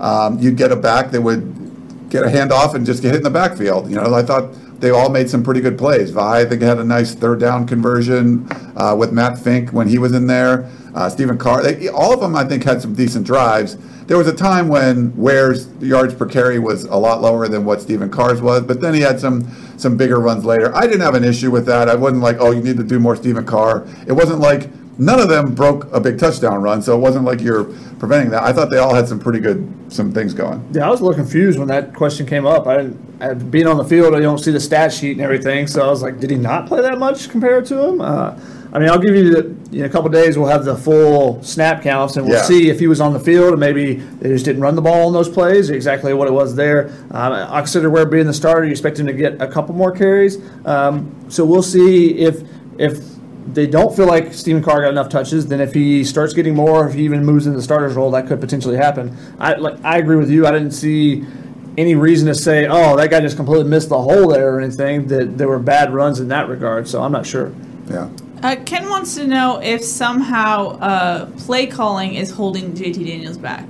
um, you'd get a back that would get a handoff and just get hit in the backfield. You know, I thought they all made some pretty good plays. Vi, I think, had a nice third down conversion uh, with Matt Fink when he was in there. Uh, Stephen Carr, they, all of them, I think, had some decent drives. There was a time when Ware's yards per carry was a lot lower than what Stephen Carr's was, but then he had some some bigger runs later. I didn't have an issue with that. I wasn't like, oh, you need to do more Stephen Carr. It wasn't like none of them broke a big touchdown run, so it wasn't like you're preventing that. I thought they all had some pretty good some things going. Yeah, I was a little confused when that question came up. I didn't, I, being on the field, I don't see the stat sheet and everything, so I was like, did he not play that much compared to him? Uh, I mean, I'll give you the, in a couple days, we'll have the full snap counts and we'll Yeah. see if he was on the field and maybe they just didn't run the ball on those plays, exactly what it was there. Um, I consider Ware being the starter, you expect him to get a couple more carries. Um, so we'll see if, if they don't feel like Stephen Carr got enough touches, then if he starts getting more, if he even moves into the starter's role, that could potentially happen. I, like, I agree with you. I didn't see any reason to say, oh, that guy just completely missed the hole there or anything, that there were bad runs in that regard. So I'm not sure. Yeah. Uh, Ken wants to know if somehow uh, play calling is holding JT Daniels back.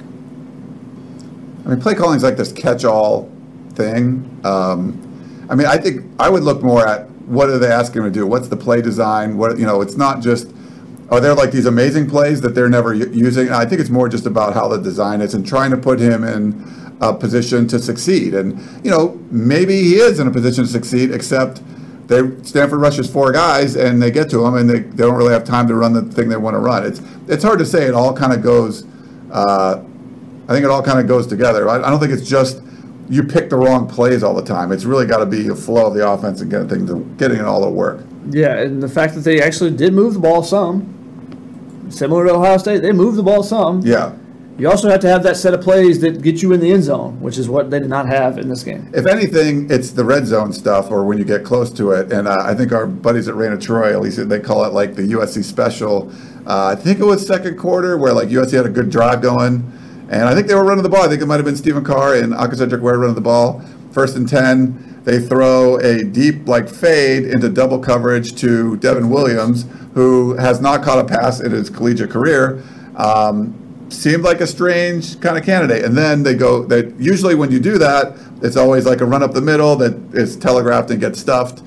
I mean, play calling is like this catch-all thing. Um, I mean, I think I would look more at what are they asking him to do? What's the play design? What you know? It's not just are there like these amazing plays that they're never using. I think it's more just about how the design is and trying to put him in a position to succeed. And you know, maybe he is in a position to succeed, except they Stanford rushes four guys and they get to him and they, they don't really have time to run the thing they want to run. It's it's hard to say. It all kind of goes. Uh, I think it all kind of goes together. I, I don't think it's just you pick the wrong plays all the time. It's really got to be a flow of the offense and getting things, getting it all to work. Yeah, and the fact that they actually did move the ball some, similar to Ohio State, they moved the ball some. Yeah. You also have to have that set of plays that get you in the end zone, which is what they did not have in this game. If anything, it's the red zone stuff, or when you get close to it. And uh, I think our buddies at Reign of Troy, at least they call it like the USC special. Uh, I think it was second quarter where like USC had a good drive going, and I think they were running the ball. I think it might have been Stephen Carr and Aca'Cedric Ware running the ball. First and ten, they throw a deep like fade into double coverage to Devon Williams, who has not caught a pass in his collegiate career. Um, seemed like a strange kind of candidate. And then they go, they usually when you do that, it's always like a run up the middle that is telegraphed and gets stuffed.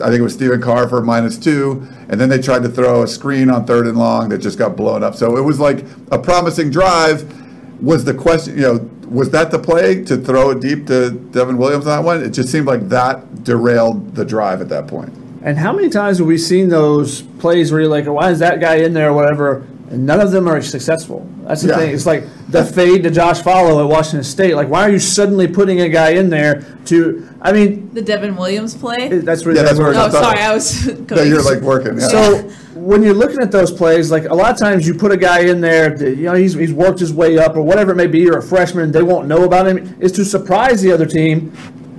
I think it was Stephen Carr for minus two, and then they tried to throw a screen on third and long that just got blown up. So it was like a promising drive. Was the question, you know, was that the play to throw it deep to Devon Williams on that one? It just seemed like that derailed the drive at that point. And how many times have we seen those plays where you're like, why is that guy in there or whatever? And none of them are successful. That's the Yeah. thing. It's like the fade to Josh Falo at Washington State. Like, why are you suddenly putting a guy in there to? I mean, The Devon Williams play. that's really Yeah, that's where oh, it's- sorry, I was. Yeah, Going. you're like working. Yeah. So when you're looking at those plays, like a lot of times you put a guy in there, that, you know, he's, he's worked his way up or whatever it may be, or a freshman, they won't know about him, is to surprise the other team.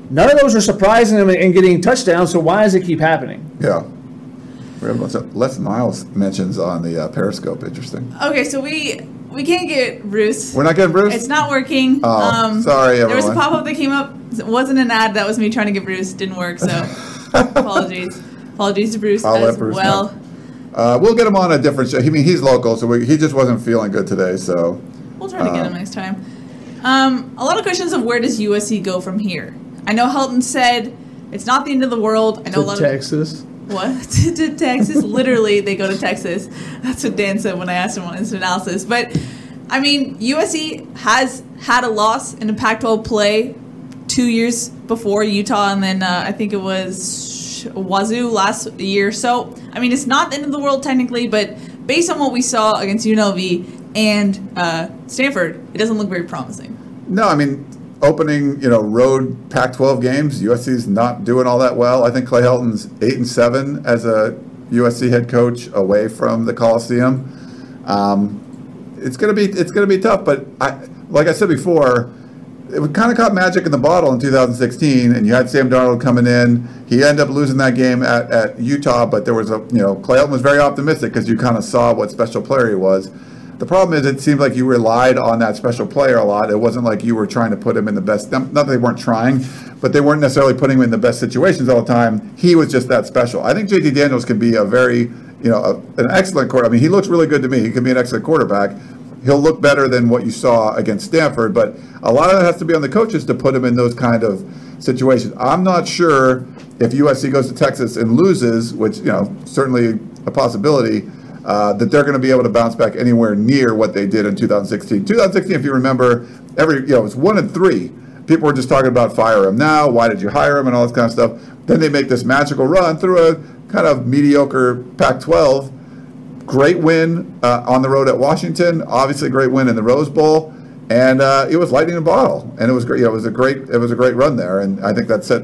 None of those are surprising them and getting touchdowns, so why does it keep happening? yeah. We have lots of Les Miles mentions on the uh, Periscope. Interesting. Okay, so we we can't get Bruce. We're not getting Bruce. It's not working. Oh, sorry, There was a pop up that came up. It wasn't an ad. That was me trying to get Bruce. Didn't work. So apologies. Apologies to Bruce I'll as let Bruce well. know. Uh, we'll get him on a different show. I mean, he's local, so we, he just wasn't feeling good today. So We'll try to get Uh, him next time. Um, a lot of questions of where does USC go from here? I know Helton said it's not the end of the world. I know a To lot Texas. of what to, Texas. Literally, they go to Texas. That's what Dan said when I asked him on instant analysis. But I mean, USC has had a loss in a Pac-12 play two years before Utah, and then uh, I think it was Wazoo last year. So I mean, it's not the end of the world technically, but based on what we saw against UNLV and uh, Stanford, it doesn't look very promising. no, I mean, opening you know road Pac-12 games, USC's not doing all that well. I think Clay Helton's eight and seven as a USC head coach away from the Coliseum. Um, it's gonna be it's gonna be tough, but I like I said before. It kind of caught magic in the bottle in 2016, and you had Sam Darnold coming in. He ended up losing that game at, at Utah, but there was a you know Clay Helton was very optimistic because you kind of saw what special player he was. The problem is, it seemed like you relied on that special player a lot. It wasn't like you were trying to put him in the best. Not that they weren't trying, but they weren't necessarily putting him in the best situations all the time. He was just that special. I think JT Daniels could be a very, you know, a, an excellent quarterback. I mean, he looks really good to me. He could be an excellent quarterback. He'll look better than what you saw against Stanford, but a lot of that has to be on the coaches to put him in those kind of situations. I'm not sure if USC goes to Texas and loses, which you know certainly a possibility uh, that they're going to be able to bounce back anywhere near what they did in 2016. 2016, if you remember, every you know it was one and three. People were just talking about fire him now. Why did you hire him and all this kind of stuff. Then they make this magical run through a kind of mediocre Pac-12. Great win uh, on the road at Washington. Obviously, great win in the Rose Bowl, and uh, it was lightning in a bottle. And it was great. You know, it was a great. It was a great run there, and I think that set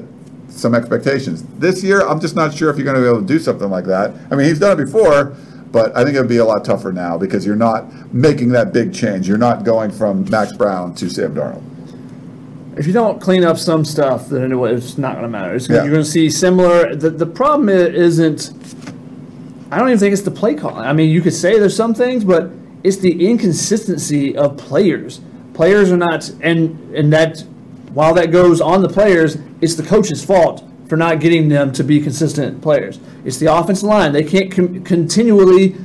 some expectations. This year, I'm just not sure if you're going to be able to do something like that. I mean, he's done it before, but I think it would be a lot tougher now because you're not making that big change. You're not going from Max Browne to Sam Darnold. if you don't clean up some stuff, then it's not going to matter. It's, Yeah. You're going to see similar. The, the problem isn't. I don't even think it's the play calling. I mean, you could say there's some things, but it's the inconsistency of players. Players are not, and and that while that goes on the players, it's the coach's fault for not getting them to be consistent players. It's the offensive line. They can't com- continually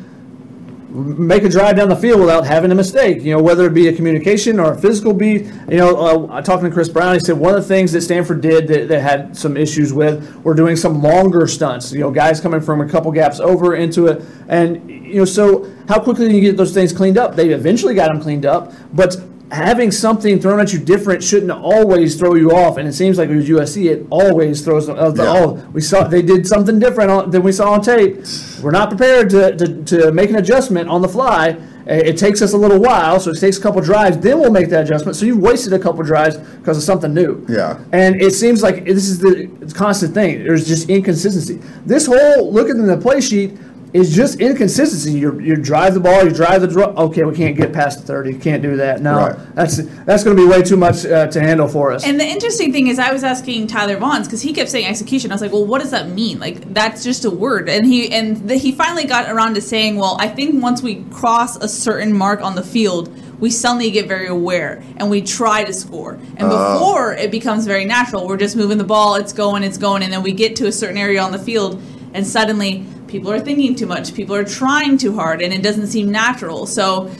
make a drive down the field without having a mistake. You know, whether it be a communication or a physical beat. You know, uh, talking to Chris Brown, he said one of the things that Stanford did that, that had some issues with were doing some longer stunts. You know, guys coming from a couple gaps over into it, and you know, so how quickly can you get those things cleaned up? They eventually got them cleaned up, but having something thrown at you different shouldn't always throw you off. And it seems like with USC, it always throws. Uh, the, Yeah. Oh, we saw they did something different on, than we saw on tape. We're not prepared to, to, to make an adjustment on the fly. It takes us a little while, so it takes a couple drives. Then we'll make that adjustment. So you've wasted a couple drives because of something new. Yeah. And it seems like this is the constant thing. There's just inconsistency. This whole looking in the play sheet is just inconsistency. You you drive the ball, you drive the draw. Okay, we can't get past the thirty. Can't do that. No, Right. that's that's going to be way too much uh, to handle for us. And the interesting thing is, I was asking Tyler Vaughns because he kept saying execution. I was like, "Well, what does that mean? Like, that's just a word." And he and the, he finally got around to saying, "Well, I think once we cross a certain mark on the field, we suddenly get very aware and we try to score. And before it becomes very natural, we're just moving the ball, it's going, it's going, and then we get to a certain area on the field, and suddenly people are thinking too much, people are trying too hard, and it doesn't seem natural. So."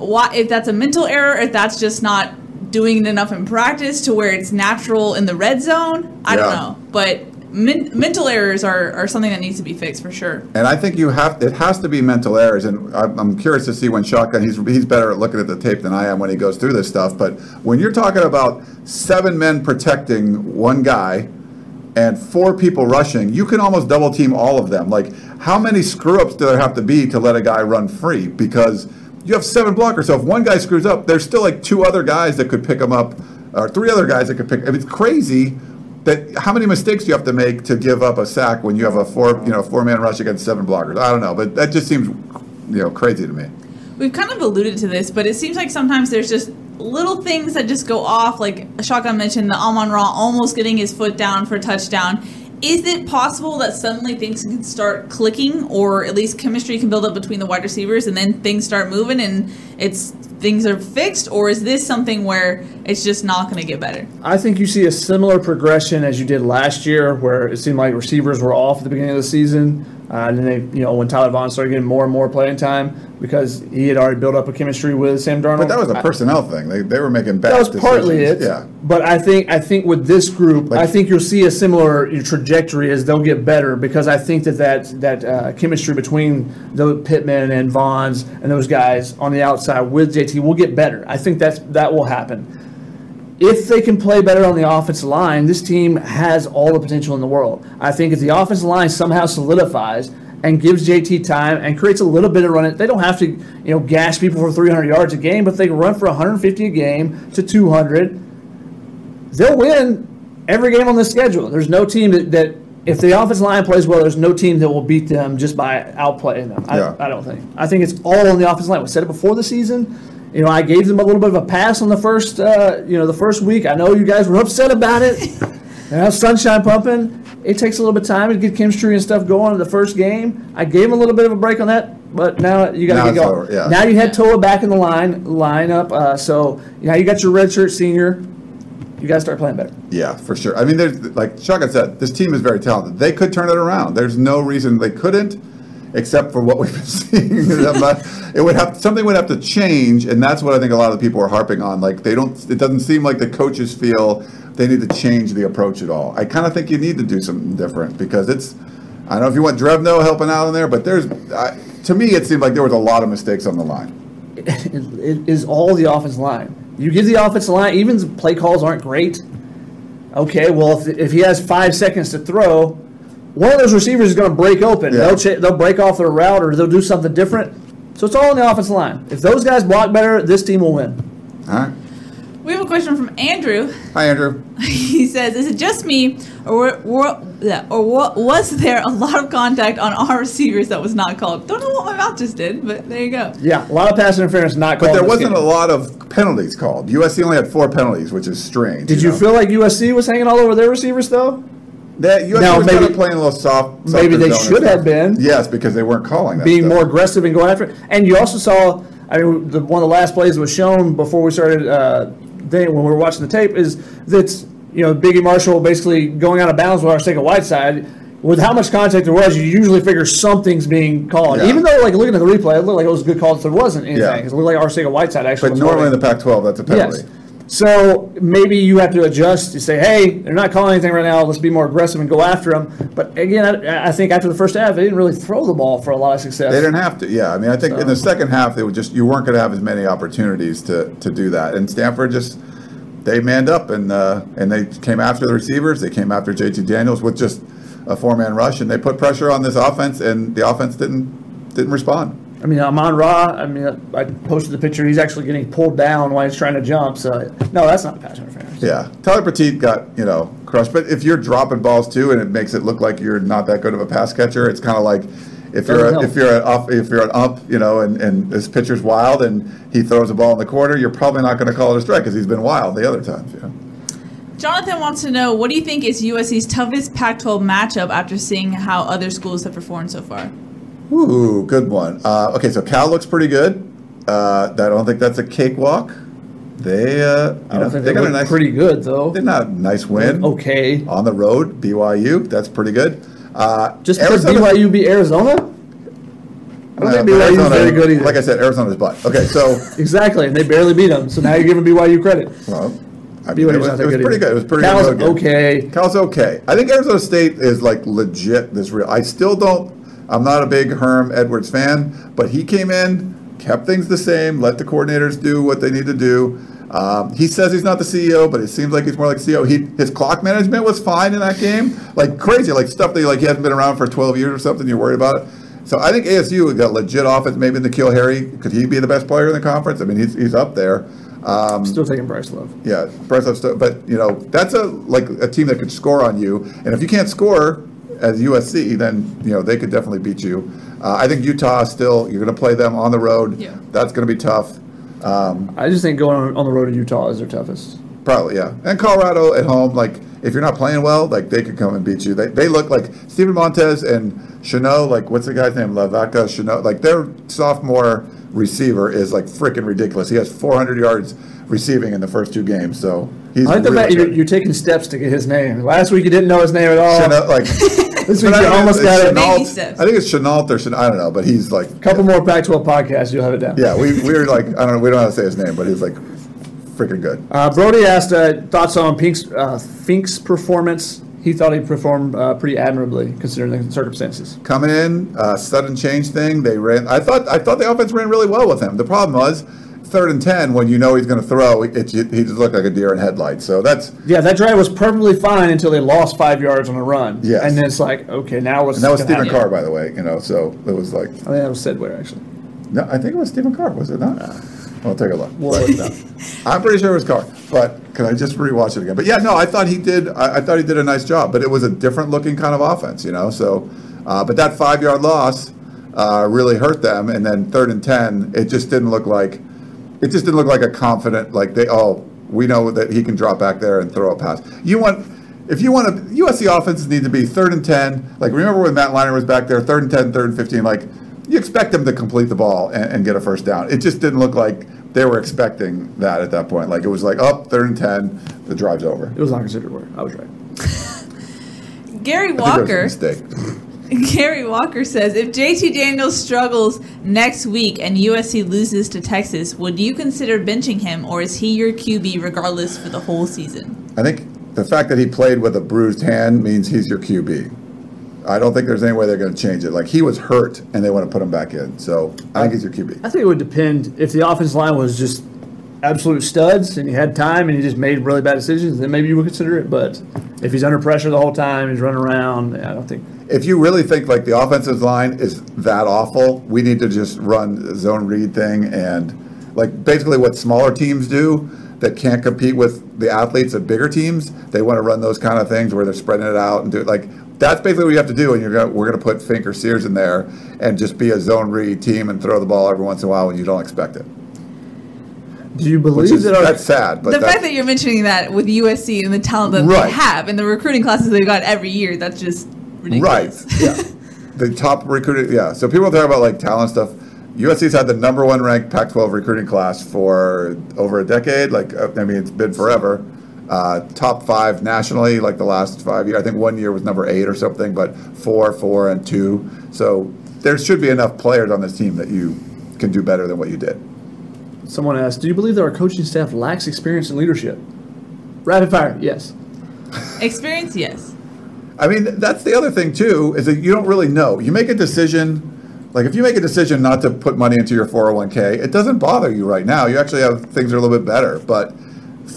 why if that's a mental error if that's just not doing it enough in practice to where it's natural in the red zone i don't know. But men- mental errors are, are something that needs to be fixed for sure. And I think you have, it has to be mental errors, and I'm, I'm curious to see when Shotgun, he's, he's better at looking at the tape than I am when he goes through this stuff, but when you're talking about seven men protecting one guy and four people rushing, you can almost double team all of them. Like, how many screw ups do there have to be to let a guy run free? Because you have seven blockers, so if one guy screws up, there's still like two other guys that could pick him up, or three other guys that could pick. I mean, it's crazy that how many mistakes you have to make to give up a sack when you have a four, you know, four man rush against seven blockers? I don't know, but that just seems, you know, crazy to me. we've kind of alluded to this but it seems like sometimes there's just little things that just go off like shotgun mentioned the amon ra almost getting his foot down for a touchdown. Is it possible that suddenly things can start clicking or at least chemistry can build up between the wide receivers and then things start moving and it's things are fixed? Or is this something where it's just not going to get better? I think you see a similar progression as you did last year, where it seemed like receivers were off at the beginning of the season, uh, and then they, you know, when Tyler Vaughn started getting more and more playing time because he had already built up a chemistry with Sam Darnold. But that was a personnel thing. They, they were making bad that was partly it. Yeah. But I think I think with this group, Like- I think you'll see a similar trajectory as they'll get better because I think that that that uh, chemistry between the Pittman and Vaughns and those guys on the outside with JT will get better. I think that's that will happen. If they can play better on the offensive line, this team has all the potential in the world. I think if the offensive line somehow solidifies and gives JT time and creates a little bit of running, they don't have to, you know, gash people for 300 yards a game, but if they can run for 150 a game to 200, they'll win every game on the schedule. There's no team that, that if the offensive line plays well, there's no team that will beat them just by outplaying them. I, Yeah. I don't think. I think it's all on the offensive line. We said it before the season. You know, I gave them a little bit of a pass on the first, uh, you know, the first week. I know you guys were upset about it. know, sunshine pumping. It takes a little bit of time to get chemistry and stuff going in the first game. I gave them a little bit of a break on that, but now you got to get going. yeah. Now you had Toa back in the line lineup, uh, so now you got your redshirt senior. You got to start playing better. Yeah, for sure. I mean, there's like Shotgun said, this team is very talented. They could turn it around. There's no reason they couldn't, except for what we've been seeing. It would have something would have to change, and that's what I think a lot of people are harping on. Like they don't. It doesn't seem like the coaches feel they need to change the approach at all. I kind of think you need to do something different because it's. I don't know if you want Drevno helping out in there, but there's. I, to me, it seemed like there was a lot of mistakes on the line. it, is all the offensive line. You give the offensive line, even play calls aren't great. Okay, well, if, if he has five seconds to throw, one of those receivers is going to break open. Yeah. They'll cha- they'll break off their route or they'll do something different. So it's all on the offensive line. If those guys block better, this team will win. All right. We have a question from Andrew. Hi, Andrew. He says, "Is it just me, or were, were, yeah, or wa- was there a lot of contact on our receivers that was not called?" Don't know what my mouth just did, but there you go. Yeah, a lot of pass interference not called. But there wasn't game. a lot of penalties called. USC only had four penalties, which is strange. Did you know? feel like USC was hanging all over their receivers though? That Now, was kind maybe- of playing a little soft? maybe they should have been. Yes, because they weren't calling that. being stuff. more aggressive and going after it. And you also saw, I mean, the, one of the last plays that was shown before we started, uh, when we were watching the tape, is that, you know, Biggie Marshall basically going out of bounds with Arcega Whiteside. With how much contact there was, you usually figure something's being called. Yeah. Even though, like, looking at the replay, it looked like it was a good call if there wasn't anything. Yeah. It looked like Arcega Whiteside actually But normally in the Pac-12, that's a penalty. Yes. So maybe you have to adjust. You say, hey, they're not calling anything right now. Let's be more aggressive and go after them. But again, I, I think after the first half, they didn't really throw the ball for a lot of success. They didn't have to. Yeah, I mean, I think in the second half they would just you weren't going to have as many opportunities to to do that. And Stanford just they manned up and uh, and they came after the receivers. They came after JT Daniels with just a four man rush, and they put pressure on this offense, and the offense didn't didn't respond. I mean, Amon Ra, I mean, I posted the picture. He's actually getting pulled down while he's trying to jump. So, no, that's not a pass interference. Yeah, Tyler Petite got you know crushed, but if you're dropping balls too, and it makes it look like you're not that good of a pass catcher, it's kind of like if you're Doesn't a, if you're an if you're an ump, you know, and, and this pitcher's wild and he throws a ball in the corner, you're probably not going to call it a strike because he's been wild the other times. You know? Jonathan wants to know, what do you think is USC's toughest Pac-12 matchup after seeing how other schools have performed so far? Ooh, good one. Uh, okay, so Cal looks pretty good. Uh, I don't think that's a cakewalk. They, uh, you I know, don't think they they got a nice, pretty good, though. They're not a nice win Okay. on the road. BYU, that's pretty good. Uh, Just because Arizona- BYU beat Arizona? I don't Uh, think BYU is Arizona- very good either. Like I said, Arizona's butt. Okay, so exactly, and they barely beat them. So now you're giving BYU credit. well, I mean, BYU's it was, not that it was good pretty either. good. It was pretty Cal's good. okay. Cal's okay. I think Arizona State is like legit. This real. I still don't. I'm not a big Herm Edwards fan, but he came in, kept things the same, let the coordinators do what they need to do. Um, he says he's not the CEO, but it seems like he's more like CEO. He his clock management was fine in that game, like crazy, like stuff that like he hasn't been around for 12 years or something. You're worried about it. So I think ASU got legit offense. Maybe in the N'Keal Harry, could he be the best player in the conference? I mean, he's, he's up there. Um, Still taking Bryce Love. yeah, Bryce Love still, but you know that's a like a team that could score on you, and if you can't score as USC, then you know they could definitely beat you. Uh, I think Utah still you're going to play them on the road. Yeah. That's going to be tough. Um, I just think going on, on the road to Utah is their toughest. probably yeah, and Colorado at home, like if you're not playing well, like they could come and beat you. They, they look like Steven Montez and Chanel, like what's the guy's name, Lavaka Chanel, like their sophomore receiver is like freaking ridiculous. He has 400 yards receiving in the first two games, so he's I like the fact you're, you're taking steps to get his name. Last week you didn't know his name at all. Chanel, like This week but I you almost got it. Shenault- steps. I think it's Shenault or Shenault, I don't know, but he's like, couple more Pac-12 podcasts, you'll have it down. yeah, we we were like, I don't know, we don't know how to say his name, but he's like freaking good. Uh, Brody asked uh, thoughts on Pink's, uh, Fink's performance. He thought he performed uh, pretty admirably considering the circumstances. Coming in, uh, sudden change thing. They ran. I thought I thought the offense ran really well with him. The problem was third and ten when you know he's going to throw. It, it, he just looked like a deer in headlights. So that's Yeah, that drive was perfectly fine until they lost five yards on a run. Yeah, And then it's like, okay, now what's and that was Stephen happen? Carr, by the way. You know, so it was like I think that was Sedware, actually. no, I think it was Stephen Carr. Was it not? I'll take a look. We'll look it up. I'm pretty sure it was Carr, but can I just rewatch it again? But yeah, no, I thought he did. I, I thought he did a nice job, but it was a different looking kind of offense, you know. So, uh, but that five yard loss uh, really hurt them, and then third and ten, it just didn't look like it just didn't look like a confident like they oh we know that he can drop back there and throw a pass. You want. If you want to, USC offenses need to be third and 10. Like, remember when Matt Leinart was back there, third and 10, third and 15? Like, you expect them to complete the ball and, and get a first down. It just didn't look like they were expecting that at that point. Like, it was like, up, third and 10, the drive's over. It was not considered work. I was right. Gary I think that was a Walker. mistake. Gary Walker says, if JT Daniels struggles next week and USC loses to Texas, would you consider benching him, or is he your QB regardless for the whole season? I think the fact that he played with a bruised hand means he's your QB. I don't think there's any way they're going to change it. Like, he was hurt and they want to put him back in. So, I think he's your QB. I think it would depend if the offensive line was just absolute studs and he had time and he just made really bad decisions, then maybe you would consider it. But if he's under pressure the whole time, he's running around, I don't think. if you really think like the offensive line is that awful, we need to just run zone read thing and like basically what smaller teams do. that can't compete with the athletes of bigger teams, they want to run those kind of things where they're spreading it out and do it like that's basically what you have to do. And you're gonna, we're going to put Fink or Sears in there and just be a zone read team and throw the ball every once in a while when you don't expect it. Do you believe is that our that's sad, but the that's, fact that you're mentioning that with USC and the talent that Right. they have and the recruiting classes they've got every year, that's just right, yeah, the top recruiting, yeah. So people talk about like talent stuff. USC's had the number one ranked Pac-12 recruiting class for over a decade. Like uh, I mean, it's been forever. Uh, top five nationally, like the last five years. I think one year was number eight or something, but four, four, and two. So there should be enough players on this team that you can do better than what you did. Someone asked, do you believe that our coaching staff lacks experience in leadership? Rapid fire, yes. Experience, yes. I mean, that's the other thing too, is that you don't really know. You make a decision, like if you make a decision not to put money into your 401k, it doesn't bother you right now. You actually have things are a little bit better. But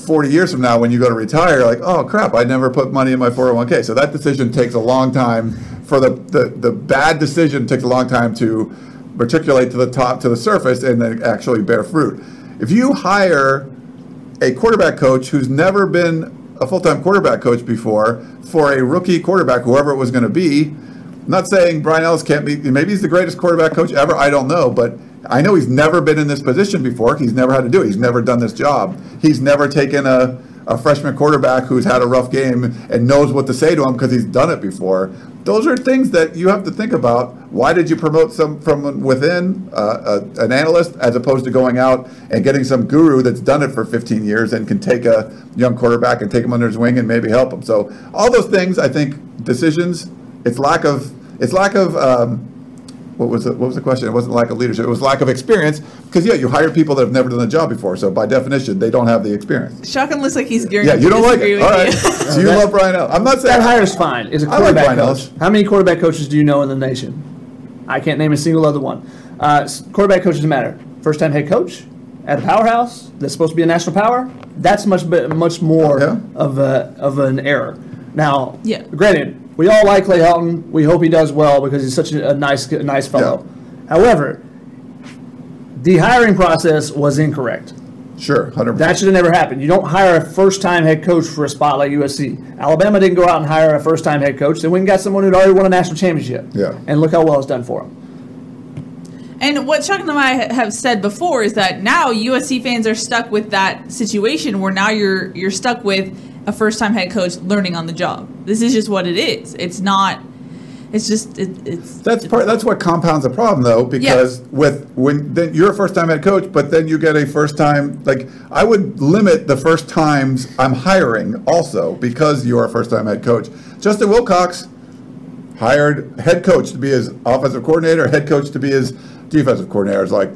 40 years from now, when you go to retire, you're like, oh crap, I never put money in my 401k. So that decision takes a long time. For the, the, the bad decision takes a long time to matriculate to the top, to the surface, and then actually bear fruit. If you hire a quarterback coach who's never been a full-time quarterback coach before for a rookie quarterback, whoever it was going to be. I'm not saying Bryan Ellis can't be. Maybe he's the greatest quarterback coach ever. I don't know, but I know he's never been in this position before. He's never had to do it. He's never done this job. He's never taken a, a freshman quarterback who's had a rough game and knows what to say to him because he's done it before. Those are things that you have to think about. Why did you promote some from within uh, a, an analyst as opposed to going out and getting some guru that's done it for 15 years and can take a young quarterback and take him under his wing and maybe help him? So all those things, I think, decisions. It's lack of it's lack of um, what was the, what was the question? It wasn't lack of leadership. It was lack of experience because yeah, you hire people that have never done the job before. So by definition, they don't have the experience. Shotgun looks like he's gearing Yeah, up you don't like it. All right. you. so you love Bryan Ellis. I'm not saying That hire's fine. Is a I like quarterback Brian coach. Ellis. How many quarterback coaches do you know in the nation? I can't name a single other one. Uh, s- quarterback coaches matter. First time head coach at a powerhouse that's supposed to be a national power. That's much bit, much more Yeah. of a of an error. Now, Yeah. granted, we all like Clay Helton. We hope he does well because he's such a, a nice a nice fellow. However, the hiring process was incorrect. Sure, hundred That percent. should have never happened. You don't hire a first-time head coach for a spot like USC. Alabama didn't go out and hire a first-time head coach. They went and got someone who'd already won a national championship. Yeah. And look how well it's done for them. And what Chuck and I have said before is that now USC fans are stuck with that situation where now you're you're stuck with a first time head coach learning on the job. This is just what it is. It's not. It's just it, it's. That's part. That's what compounds the problem, though, because with when then you're a first-time head coach, but then you get a first-time like I would limit the first times I'm hiring also because you're a first-time head coach. Justin Wilcox hired head coach to be his offensive coordinator, head coach to be his defensive coordinator. It's like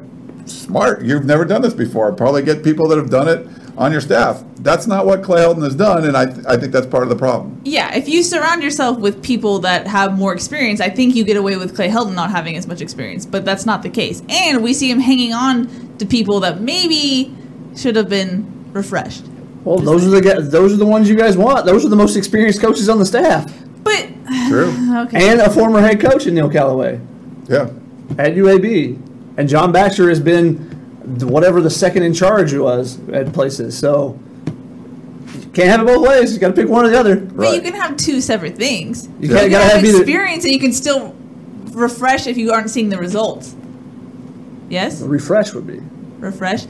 smart. You've never done this before. Probably get people that have done it on your staff. That's not what Clay Helton has done, and I I think that's part of the problem. Yeah, if you surround yourself with people that have more experience, I think you get away with Clay Helton not having as much experience, but that's not the case. And we see him hanging on to people that maybe should have been refreshed. Well, those are the guys, those are the ones you guys want. Those are the most experienced coaches on the staff, But True. okay, and a former head coach in Neil Callaway Yeah. at UAB, and John Baxter has been th- whatever the second in charge was at places. So you can't have it both ways. You got to pick one or the other. but you can have two separate things. You You can't gotta have have either. experience, and you can still refresh if you aren't seeing the results. Yes, Refresh would be. refresh.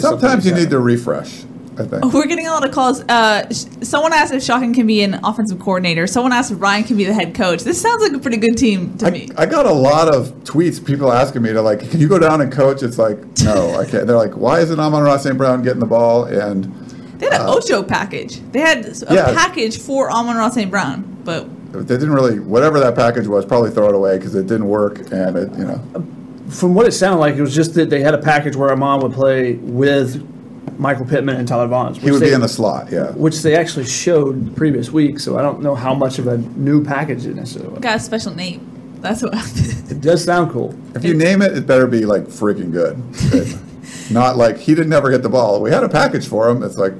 Sometimes you need to refresh. I think. we're getting a lot of calls. Uh, sh- someone asked if Shotgun can be an offensive coordinator. Someone asked if Ryan can be the head coach. This sounds like a pretty good team to I, me. I got a lot of tweets, people asking me to like, can you go down and coach? It's like, no, I can't. They're like, why isn't Amon-Ra St. Brown getting the ball? And They had an Ocho package. They had a Yeah. package for Amon-Ra St. Brown, but they didn't really, whatever that package was, probably throw it away because it didn't work. And it, you know, From what it sounded like, it was just that they had a package where Amon would play with Michael Pittman and Tyler Vaughns. he which would they, be in the slot. Yeah. which they actually showed the previous week. So I don't know how much of a new package it necessarily was. got a special name. That's what happened. It does sound cool. If you name it, it better be like freaking good. Not like he didn't ever get the ball. We had a package for him. It's like,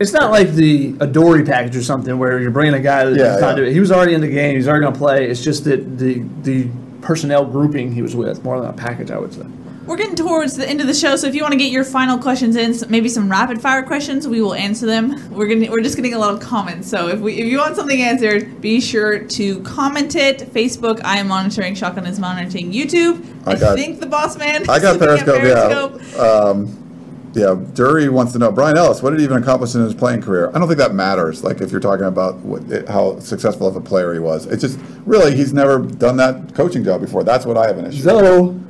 It's not like the Adoree' package or something where you're bringing a guy that Yeah, can't do yeah. it. He was already in the game. He's already going to play. It's just that the the personnel grouping he was with more than a package, I would say. We're getting towards the end of the show, so if you want to get your final questions in, maybe some rapid fire questions, we will answer them. We're gonna we're just getting a lot of comments, so if we if you want something answered, be sure to comment it. Facebook, I am monitoring. Shotgun is monitoring. YouTube, I, I got- think the boss man. I got looking at Periscope, Periscope. yeah. Um, yeah, Dury wants to know, Bryan Ellis, what did he even accomplish in his playing career? I don't think that matters, like if you're talking about what, it, how successful of a player he was. It's just, really, he's never done that coaching job before. That's what I have an issue with.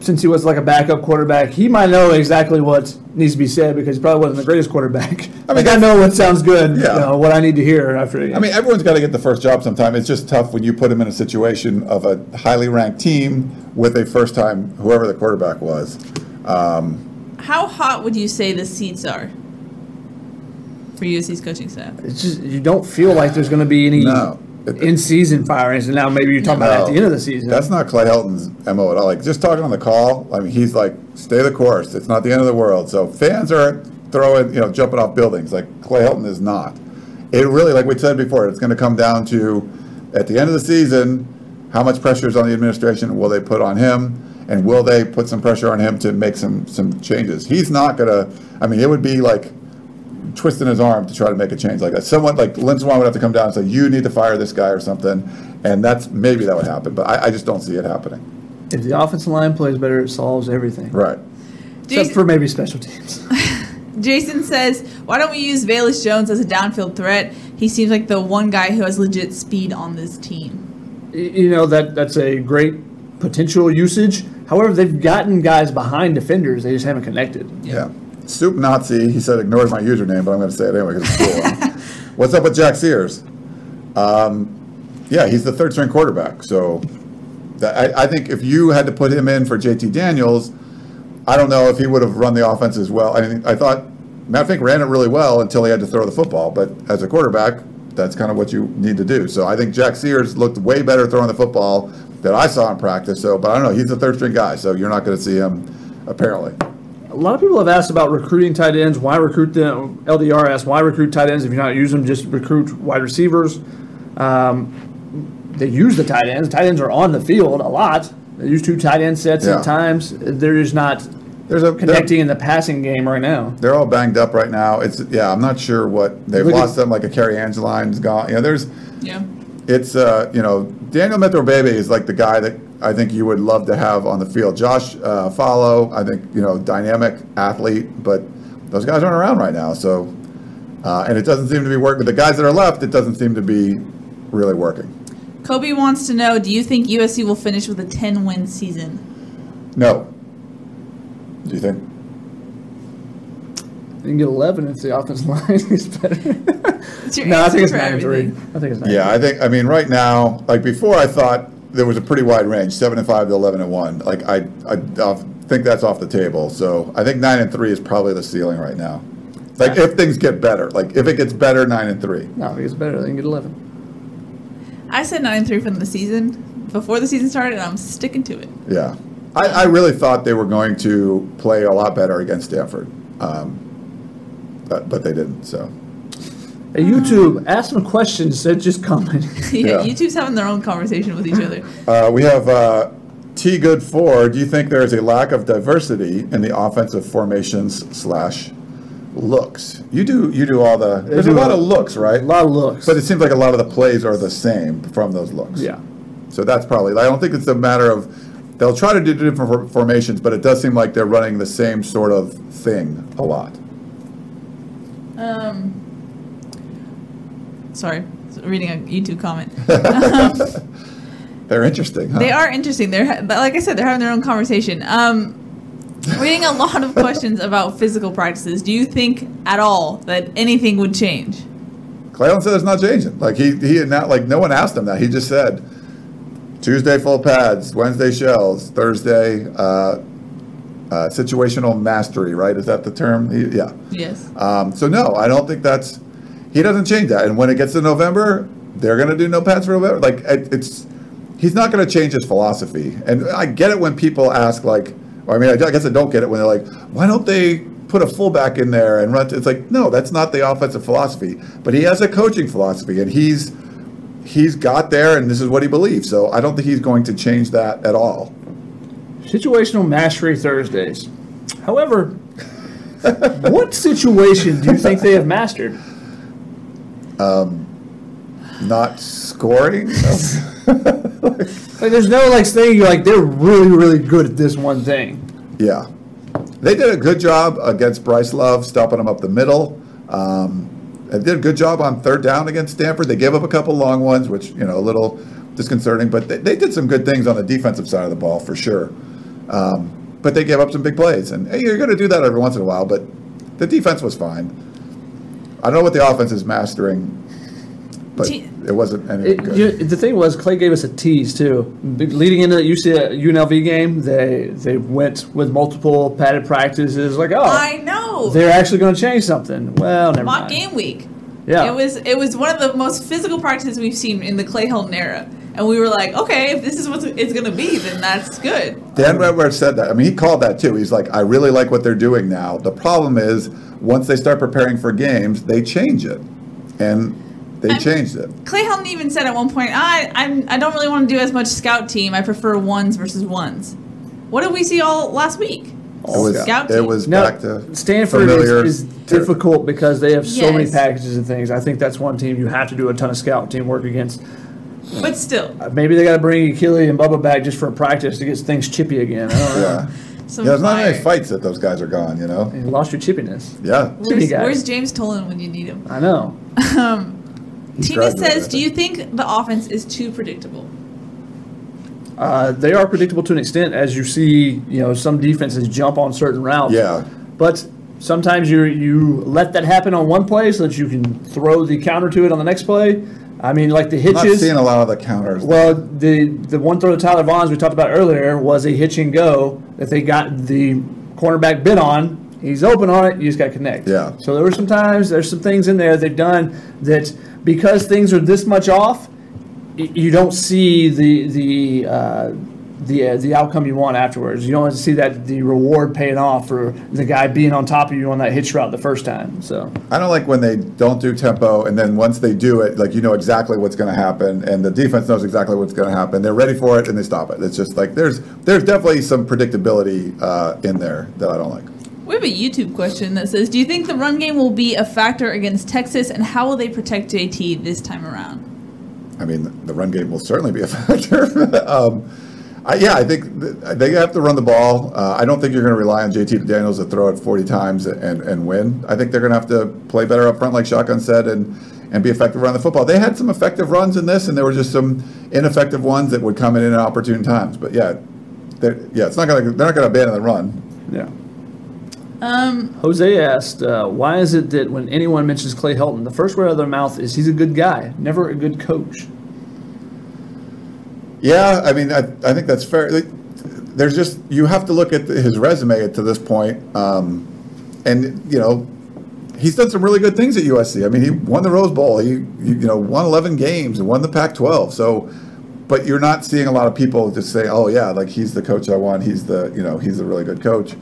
Though, since he was like a backup quarterback, he might know exactly what needs to be said because he probably wasn't the greatest quarterback. I mean, I know what sounds good, Yeah. you know, what I need to hear after. I mean, everyone's got to get the first job sometime. It's just tough when you put him in a situation of a highly ranked team with a first time, whoever the quarterback was. Um, How hot would you say the seats are for USC's coaching staff? it's just you don't feel like there's going to be any No. In-season firings, and now maybe you're talking about at the end of the season. That's not Clay Helton's MO at all. Like, just talking on the call, I mean, he's like, stay the course. It's not the end of the world. So fans are throwing, you know, jumping off buildings. Like, Clay Helton is not. It really, like we said before, it's going to come down to, at the end of the season, how much pressure is on the administration will they put on him? And will they put some pressure on him to make some, some changes? He's not going to, I mean, it would be like, twisting his arm to try to make a change like that. Someone like Lynn Swann would have to come down and say, "You need to fire this guy" or something, and that's maybe that would happen. But I, I just don't see it happening. if the offensive line plays better, it solves everything, Right. except Jason, for maybe special teams. Jason says, "Why don't we use Velus Jones as a downfield threat? He seems like the one guy who has legit speed on this team." You know that that's a great potential usage. However, they've gotten guys behind defenders; they just haven't connected. Yeah. Soup Nazi. He said, ignores my username, but I'm going to say it anyway because it's cool." What's up with Jack Sears? Um, yeah, he's the third string quarterback. So that, I, I think if you had to put him in for JT Daniels, I don't know if he would have run the offense as well. I mean, I thought Matt Fink ran it really well until he had to throw the football. But as a quarterback, that's kind of what you need to do. So I think Jack Sears looked way better throwing the football that I saw in practice. So, but I don't know. He's the third string guy, so you're not going to see him apparently. A lot of people have asked about recruiting tight ends. Why recruit them? LDR asked, why recruit tight ends if you're not using them? Just recruit wide receivers. Um, they use the tight ends. Tight ends are on the field a lot. They use two tight end sets Yeah. at times. They're just not There's a connecting in the passing game right now. They're all banged up right now. It's yeah, I'm not sure what they've Look at- lost them. Like a Cary Angeline's gone. You know, there's Yeah. it's uh you know Daniel Imatorbhebhe is like the guy that I think you would love to have on the field. Josh uh, Falo, I think you know dynamic athlete, but those guys aren't around right now. So uh, and it doesn't seem to be working. With the guys that are left, it doesn't seem to be really working. Kobe wants to know: Do you think USC will finish with a 10-win season? No. Do you think? You can get 11 if the offensive line is better. No, I think it's for 9 and 3. I think it's 9 Yeah, I think. I mean, right now, like before, I thought there was a pretty wide range, seven and five to eleven and one. Like I, I, I think that's off the table. So I think nine and three is probably the ceiling right now. Like if things get better, like if it gets better, nine and three. No, I think it's better. They can get 11. I said nine and three from the season before the season started, and I'm sticking to it. Yeah, I, I really thought they were going to play a lot better against Stanford, um, but but they didn't. So Hey, YouTube, ask some questions. They're just comment. yeah, Yeah. YouTube's having their own conversation with each other. uh, we have. Uh, T. Good four. Do you think there is a lack of diversity in the offensive formations slash looks? You do. You do all the. There's a do lot a- of looks, right? a lot of looks. But it seems like a lot of the plays are the same from those looks. yeah. So that's probably. I don't think it's a matter of. They'll try to do different for- formations, but it does seem like they're running the same sort of thing a lot. Um, sorry, reading a YouTube comment. They're interesting. Huh? They are interesting. They're but like I said, they're having their own conversation. Um, we're a lot of questions about physical practices. Do you think at all that anything would change? Clay Helton said it's not changing. Like he he had not like no one asked him that. He just said Tuesday full pads, Wednesday shells, Thursday uh, uh, situational mastery. Right? Is that the term? He, yeah. Yes. Um, so no, I don't think that's. He doesn't change that. And when it gets to November, they're going to do no pads for November. Like it, it's, he's not going to change his philosophy. And I get it when people ask like, or I mean, I guess I don't get it when they're like, why don't they put a fullback in there and run? It's like no, that's not the offensive philosophy. But he has a coaching philosophy, and he's he's got there, and this is what he believes. So I don't think he's going to change that at all. Situational mastery Thursdays. However, what situation do you think they have mastered? Not scoring. Like, there's no like saying you're like they're really, really good at this one thing. Yeah. They did a good job against Bryce Love, stopping him up the middle. Um, they did a good job on third down against Stanford. They gave up a couple long ones, which, you know, a little disconcerting, but they, they did some good things on the defensive side of the ball for sure. Um, but they gave up some big plays. And hey, you're going to do that every once in a while, but the defense was fine. I don't know what the offense is mastering, but Te- it wasn't anything It, good. you, the thing was, Clay gave us a tease too. Leading into the UC, UNLV game, they they went with multiple padded practices. Like, oh, I know. they're actually going to change something. Well, never Mock mind. game week. Yeah. It was it was one of the most physical practices we've seen in the Clay Helton era. And we were like, okay, if this is what it's going to be, then that's good. Dan Wentworth said that. I mean, he called that too. He's like, I really like what they're doing now. The problem is, once they start preparing for games, they change it, and they I'm- changed it. Clay Helton even said at one point, I I'm, I don't really want to do as much scout team. I prefer ones versus ones. What did we see all last week? It was Scout it was No, back to Stanford familiar is, is difficult because they have so many packages and things. I think that's one team you have to do a ton of scout team work against. But still, Uh, Maybe they got to bring Achille and Bubba back just for a practice to get things chippy again. I don't know. Yeah, some yeah. There's not fire. many fights that those guys are gone. You know. You lost your chippiness. Yeah. Chippy Where's, guys. where's James Tolan when you need him? I know. He Tina says, "Do you think the offense is too predictable?" Uh, they are predictable to an extent as you see, you know, some defenses jump on certain routes. Yeah. But sometimes you you let that happen on one play so that you can throw the counter to it on the next play. I mean, like the I'm not hitches. seeing a lot of the counters. Well, the the one throw to Tyler Vaughns we talked about earlier was a hitch and go that they got the cornerback bit on. He's open on it. You just got to connect. Yeah. So there were some times there's some things in there they've done that because things are this much off, you don't see the the uh, the uh, the outcome you want afterwards. You don't want to see that the reward paying off for the guy being on top of you on that hitch route the first time. So I don't like when they don't do tempo, and then once they do it, like you know exactly what's going to happen, and the defense knows exactly what's going to happen. They're ready for it, and they stop it. It's just like there's there's definitely some predictability uh, in there that I don't like. We have a YouTube question that says, "Do you think the run game will be a factor against Texas, and how will they protect JT this time around?" I mean, the run game will certainly be a factor. um, I, yeah, I think th- they have to run the ball. Uh, I don't think you're going to rely on JT Daniels to throw it 40 times and, and win. I think they're going to have to play better up front, like Shotgun said, and and be effective around the football. They had some effective runs in this, and there were just some ineffective ones that would come in at opportune times. But yeah, they're- yeah, it's not going to they're not going to abandon the run. yeah. Um, Jose asked, uh, "Why is it that when anyone mentions Clay Helton, the first word out of their mouth is he's a good guy, never a good coach?" Yeah, I mean, I, I think that's fair. There's just you have to look at his resume to this point, um, and you know, he's done some really good things at USC. I mean, he won the Rose Bowl. He you know won 11 games and won the Pac-12. So, but you're not seeing a lot of people just say, "Oh yeah, like he's the coach I want. He's the you know he's a really good coach."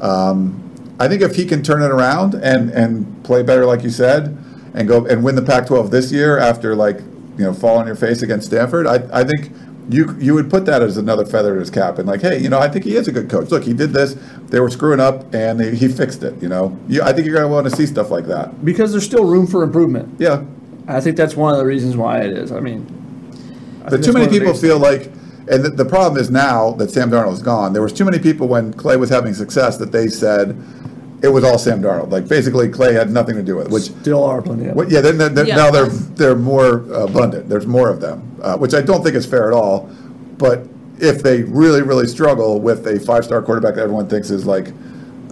Um, I think if he can turn it around and and play better, like you said, and go and win the Pac-12 this year after like you know fall on your face against Stanford, I I think you you would put that as another feather in his cap and like, hey, you know, I think he is a good coach. Look, he did this. They were screwing up and he, he fixed it. You know, you, I think you're going to want to see stuff like that. Because there's still room for improvement. Yeah, I think that's one of the reasons why it is. I mean, I but too many one of the people feel like, and the, the problem is now that Sam Darnold is gone. There was too many people when Clay was having success that they said it was all Sam Darnold. Like basically, Clay had nothing to do with it. Which still are plenty of. Well, yeah, then, then, then Yeah. now they're they're more abundant. There's more of them, uh, which I don't think is fair at all. But if they really, really struggle with a five-star quarterback that everyone thinks is like,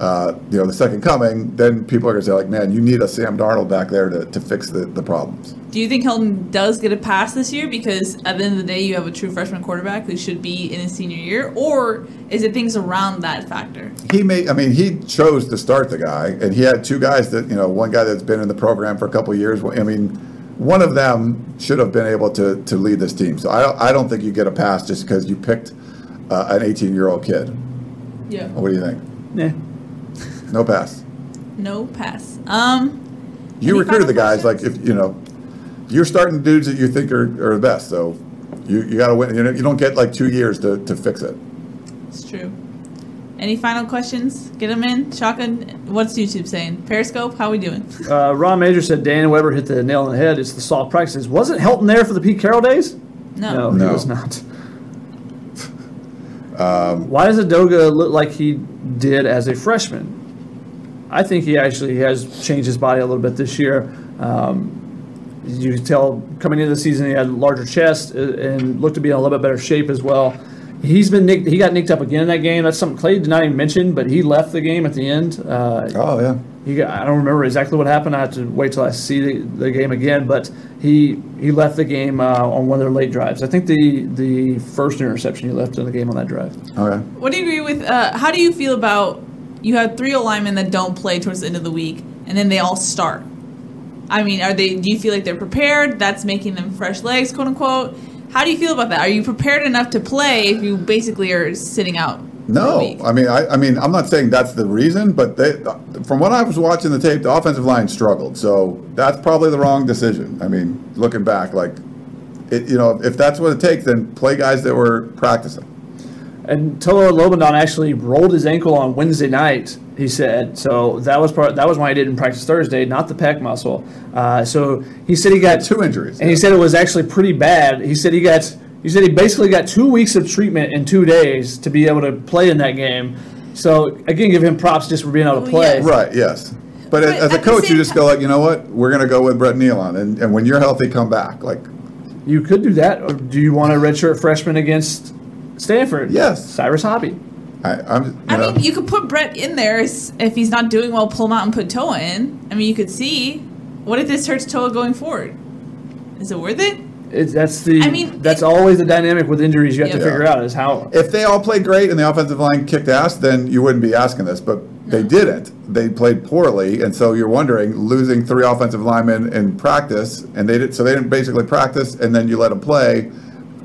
uh, you know, the second coming, then people are going to say like, man, you need a Sam Darnold back there to, to fix the, the problems. do you think Helton does get a pass this year because at the end of the day, you have a true freshman quarterback who should be in his senior year, or is it things around that factor? He made, I mean, he chose to start the guy, and he had two guys that, you know, one guy that's been in the program for a couple of years. I mean, one of them should have been able to, to lead this team. So I, don't- I don't think you get a pass just because you picked uh, an 18 year old kid. Yeah. What do you think? Yeah. No pass. No pass. Um, You recruited the final guys like if you know you're starting dudes that you think are, are the best. So you, you got to win. You know you don't get like two years to, to fix it. It's true. Any final questions? Get them in. Shotgun. What's YouTube saying? Periscope. How we doing? Uh, Ron Major said Dan Weber hit the nail on the head. It's the soft practices. Wasn't Helton there for the Pete Carroll days? No. No, he was not. Why does Edoga look like he did as a freshman? I think he actually has changed his body a little bit this year. Um, you could tell coming into the season he had a larger chest uh, and looked to be in a little bit better shape as well. He's been nicked, he got nicked up again in that game. That's something Clay did not even mention, but he left the game at the end. Uh, Oh yeah. he got, I don't remember exactly what happened. I have to wait till I see the, the game again. But he he left the game uh, on one of their late drives. I think the the first interception he left in the game on that drive. Okay. What do you agree with? Uh, how do you feel about you have three O linemen that don't play towards the end of the week, and then they all start? I mean, are they? Do you feel like they're prepared? That's making them fresh legs, quote unquote. How do you feel about that? Are you prepared enough to play if you basically are sitting out? No. I mean, I, I mean, I'm not saying that's the reason, but they, from what I was watching the tape, the offensive line struggled. So that's probably the wrong decision. I mean, looking back, like, it, you know, if that's what it takes, then play guys that were practicing. And Toa Lobendahn actually rolled his ankle on Wednesday night. He said so. That was part. That was why he didn't practice Thursday, not the pec muscle. Uh, so he said he got Two injuries. and he said it was actually pretty bad. He said he got he said he basically got two weeks of treatment in two days to be able to play in that game. So again, give him props just for being able to Oh, play. yes. Right. Yes. But, But as a coach, you just go like, you know what? We're going to go with Brett Neilon, and, and when you're healthy, come back. Like, You could do that. Or do you want a redshirt freshman against Stanford? Yes. Cyrus Hobbi. I, I'm. I know, mean, you could put Brett in there if he's not doing well. Pull him out and put Toa in. I mean, you could see. What if this hurts Toa going forward? Is it worth it? It, that's the. I mean, that's it- always the dynamic with injuries. You have to figure out is how. if they all played great and the offensive line kicked ass, then you wouldn't be asking this. But they didn't. They played poorly, and so you're wondering losing three offensive linemen in practice, and they did. So they didn't basically practice, and then you let them play.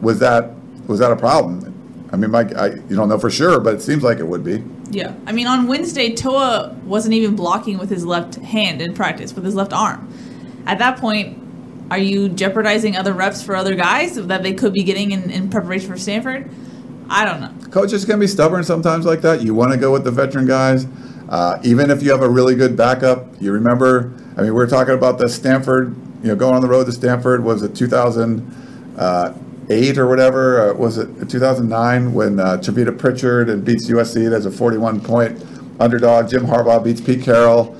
Was that was that a problem? I mean, Mike, I, you don't know for sure, but it seems like it would be. Yeah. I mean, on Wednesday, Toa wasn't even blocking with his left hand in practice, with his left arm. At that point, are you jeopardizing other reps for other guys that they could be getting in, in preparation for Stanford? I don't know. Coaches can be stubborn sometimes like that. You want to go with the veteran guys, uh, even if you have a really good backup. You remember, I mean, we were talking about the Stanford, you know, going on the road to Stanford. Was a it 2008 or whatever? Uh, was it 2009 when uh, Tavita Pritchard and beats USC as a 41 point underdog? Jim Harbaugh beats Pete Carroll.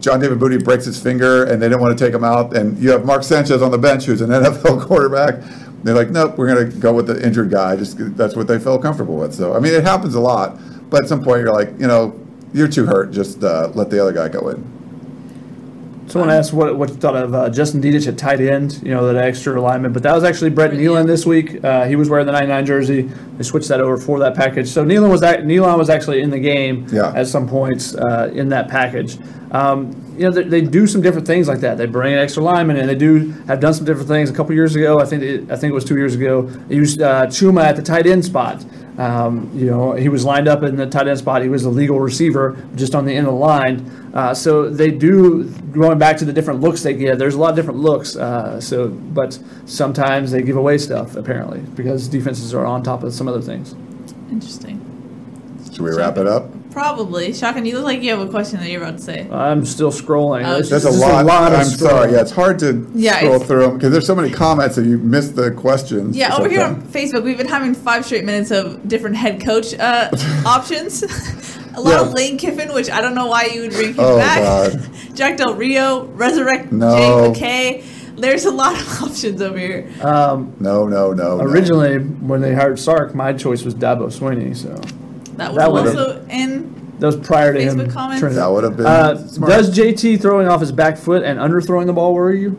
John David Booty breaks his finger and they didn't want to take him out. And you have Mark Sanchez on the bench, who's an NFL quarterback. They're like, nope, we're going to go with the injured guy. Just that's what they felt comfortable with. So I mean, it happens a lot. But at some point, you're like, you know, you're too hurt. Just uh, let the other guy go in. Someone asked what what you thought of uh, Justin Dedich at tight end. You know that extra alignment, but that was actually Brett Neilon this week. Uh, he was wearing the 99 jersey. They switched that over for that package. So Neilon was that Neilon was actually in the game Yeah. at some points uh, in that package. Um, you know they, they do some different things like that. They bring an extra lineman, and they do have done some different things. A couple years ago, I think it, I think it was two years ago, they used uh, Chuma at the tight end spot. Um, you know, he was lined up in the tight end spot. He was a legal receiver, just on the end of the line. Uh, so they do going back to the different looks they give. There's a lot of different looks. Uh, so, but sometimes they give away stuff apparently because defenses are on top of some other things. Interesting. Should we wrap it up? Probably. Shotgun, you look like you have a question that you're about to say. I'm still scrolling. Oh, It's There's just a lot. of I'm sorry. Yeah, it's hard to Yeah, scroll through them because there's so many comments that you missed the questions. Yeah, over here on. Facebook, we've been having five straight minutes of different head coach uh, options. a lot of Lane Kiffin, which I don't know why you would bring him Oh, back. God. Jack Del Rio, resurrect No. Jay McKay. There's a lot of options over here. Um, No, no, no. no. originally, when they hired Sark, my choice was Dabo Swinney. So That was That would've- also in. that was prior to him. Facebook comments? turning- that would have been Uh, smart. does JT throwing off his back foot and underthrowing the ball worry you?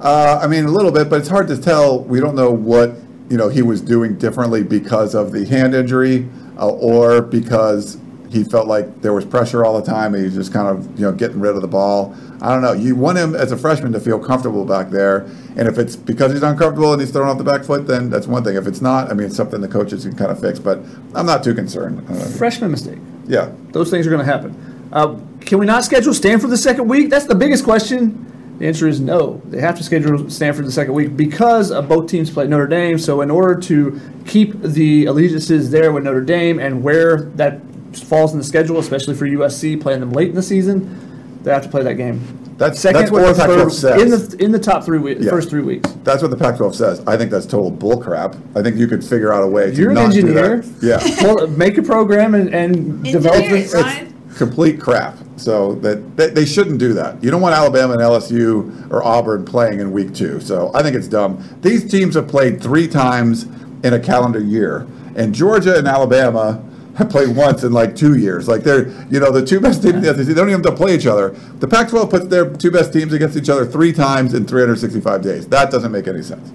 Uh, I mean, a little bit, but it's hard to tell. We don't know what you know he was doing differently because of the hand injury, uh, or because he felt like there was pressure all the time and he's just kind of you know getting rid of the ball. I don't know. You want him as a freshman to feel comfortable back there, and if it's because he's uncomfortable and he's throwing off the back foot, then that's one thing. If it's not, I mean, it's something the coaches can kind of fix. But I'm not too concerned. Uh, Freshman mistake. yeah. Those things are going to happen. Uh, can we not schedule Stanford the second week? That's the biggest question. The answer is no. They have to schedule Stanford the second week because of both teams play Notre Dame. So in order to keep the allegiances there with Notre Dame and where that falls in the schedule, especially for USC playing them late in the season, they have to play that game. That's- second that's what or the Pac-12 third says. in the in the top three weeks, Yeah. first three weeks. That's what the Pac-12 says. I think that's total bullcrap. I think you could figure out a way to You're an not engineer. do that. Yeah. Well, make a program and, and develop it. it, Ryan. complete crap. So that they, they shouldn't do that. You don't want Alabama and LSU or Auburn playing in week two. So I think it's dumb. These teams have played three times in a calendar year, and Georgia and Alabama have played once in like two years. Like they're you know the two best teams in the SEC. They don't even have to play each other. The Pac-12 puts their two best teams against each other three times in 365 days. That doesn't make any sense.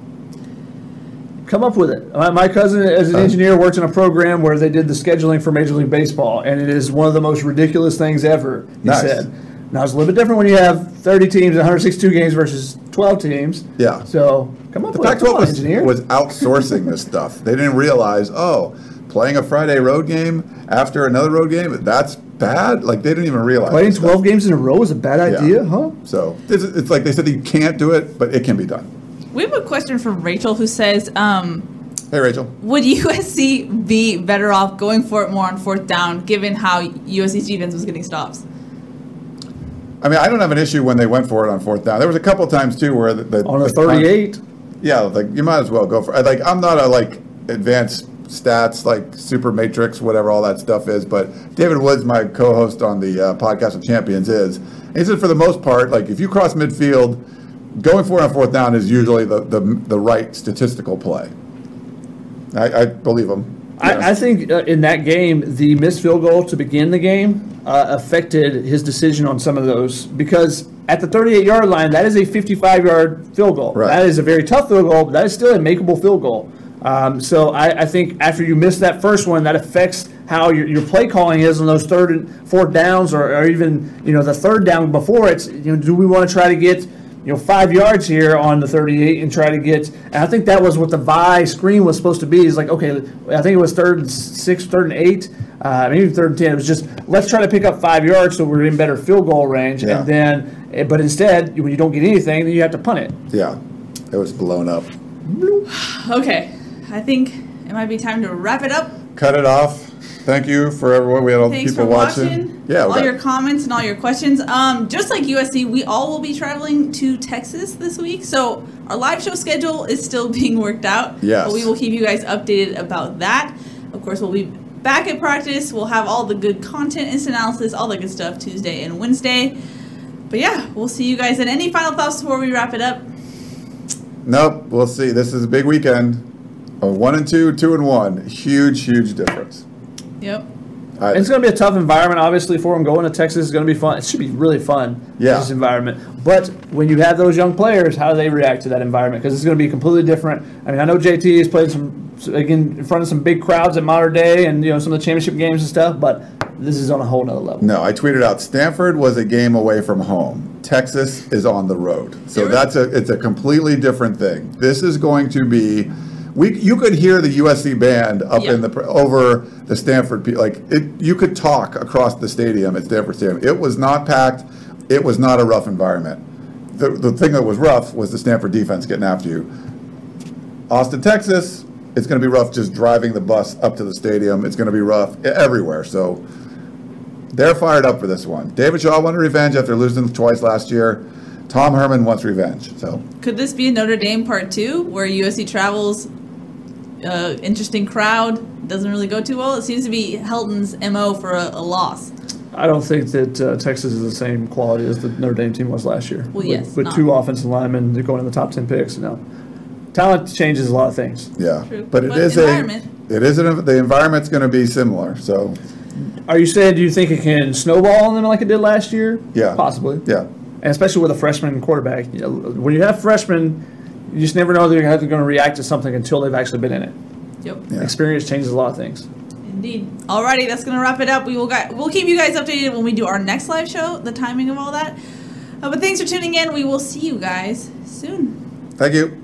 Come up with it. My, my cousin, as an engineer, worked in a program where they did the scheduling for Major League Baseball, and it is one of the most ridiculous things ever. He Nice. said. Now it's a little bit different when you have 30 teams and 162 games versus 12 teams. Yeah. So come up The with it. Come Pac-12 on, was, engineer. was outsourcing this stuff. They didn't realize, oh, playing a Friday road game after another road game, that's bad. Like they didn't even realize. Playing this stuff. 12 games in a row is a bad Yeah. idea, huh? So it's, it's like they said you can't do it, but it can be done. We have a question from Rachel who says, um, Hey, Rachel. would USC be better off going for it more on fourth down, given how USC's defense was getting stops? I mean, I don't have an issue when they went for it on fourth down. There was a couple times too where the, the On a the 38. Yeah, like you might as well go for. It. Like I'm not a like advanced stats like super matrix whatever all that stuff is, but David Woods, my co-host on the uh, podcast of Champions, is. And he said for the most part, like if you cross midfield, going for it on fourth down is usually the the, the right statistical play. I, I believe him. I, I think uh, in that game, the missed field goal to begin the game uh, affected his decision on some of those because at the 38 yard line, that is a 55 yard field goal. Right. That is a very tough field goal, but that is still a makeable field goal. Um, so I, I think after you miss that first one, that affects how your, your play calling is on those third and fourth downs, or, or even you know the third down before it's you know do we want to try to get you know five yards here on the 38 and try to get and I think that was what the Vi screen was supposed to be is like okay I think it was third and six third and eight uh, maybe third and ten it was just let's try to pick up five yards so we're in better field goal range Yeah. and then eh, but instead when you don't get anything then you have to punt it Yeah, it was blown up. Okay, I think it might be time to wrap it up. Cut it off. Thank you for everyone. We had all the people watching. watching. Yeah, all your comments and all your questions. Um, just like USC, we all will be traveling to Texas this week, so our live show schedule is still being worked out. Yes. but we will keep you guys updated about that. Of course, we'll be back at practice. We'll have all the good content, instant analysis, all the good stuff Tuesday and Wednesday. But yeah, we'll see you guys. And any final thoughts before we wrap it up? Nope, we'll see. This is a big weekend. A one and two, two and one. Huge, huge difference. Yep. I, It's going to be a tough environment, obviously, for them. Going to Texas is going to be fun. It should be really fun, Yeah. this environment. But when you have those young players, how do they react to that environment? Because it's going to be completely different. I mean, I know JT has played some again in front of some big crowds at Mater Dei and you know some of the championship games and stuff, but this is on a whole nother level. no, I tweeted out Stanford was a game away from home. Texas is on the road. So You're- that's a it's a completely different thing. This is going to be we you could hear the USC band up Yeah. in the over the Stanford like it you could talk across the stadium at Stanford Stadium. It was not packed. It was not a rough environment. The, the thing that was rough was the Stanford defense getting after you. Austin, Texas, it's going to be rough just driving the bus up to the stadium. It's going to be rough everywhere. So they're fired up for this one. David Shaw wanted revenge after losing twice last year. Tom Herman wants revenge. So Could this be a Notre Dame part two, where USC travels, uh, interesting crowd, doesn't really go too well? It seems to be Helton's mo for a, a loss. I don't think that uh, Texas is the same quality as the Notre Dame team was last year. Well, with, yes, with not. two offensive linemen they're going in the top ten picks. No, talent changes a lot of things. yeah, True. but it But is a it is an, the environment's going to be similar. So Are you saying do you think it can snowball on them like it did last year? yeah, possibly. Yeah, and especially with a freshman quarterback. You know, when you have freshmen, you just never know they're going to react to something until they've actually been in it. Yep. Yeah. Experience changes a lot of things. Indeed. Alrighty, that's gonna wrap it up. We will gu- we'll keep you guys updated when we do our next live show, the timing of all that. Uh, but thanks for tuning in. We will see you guys soon. thank you.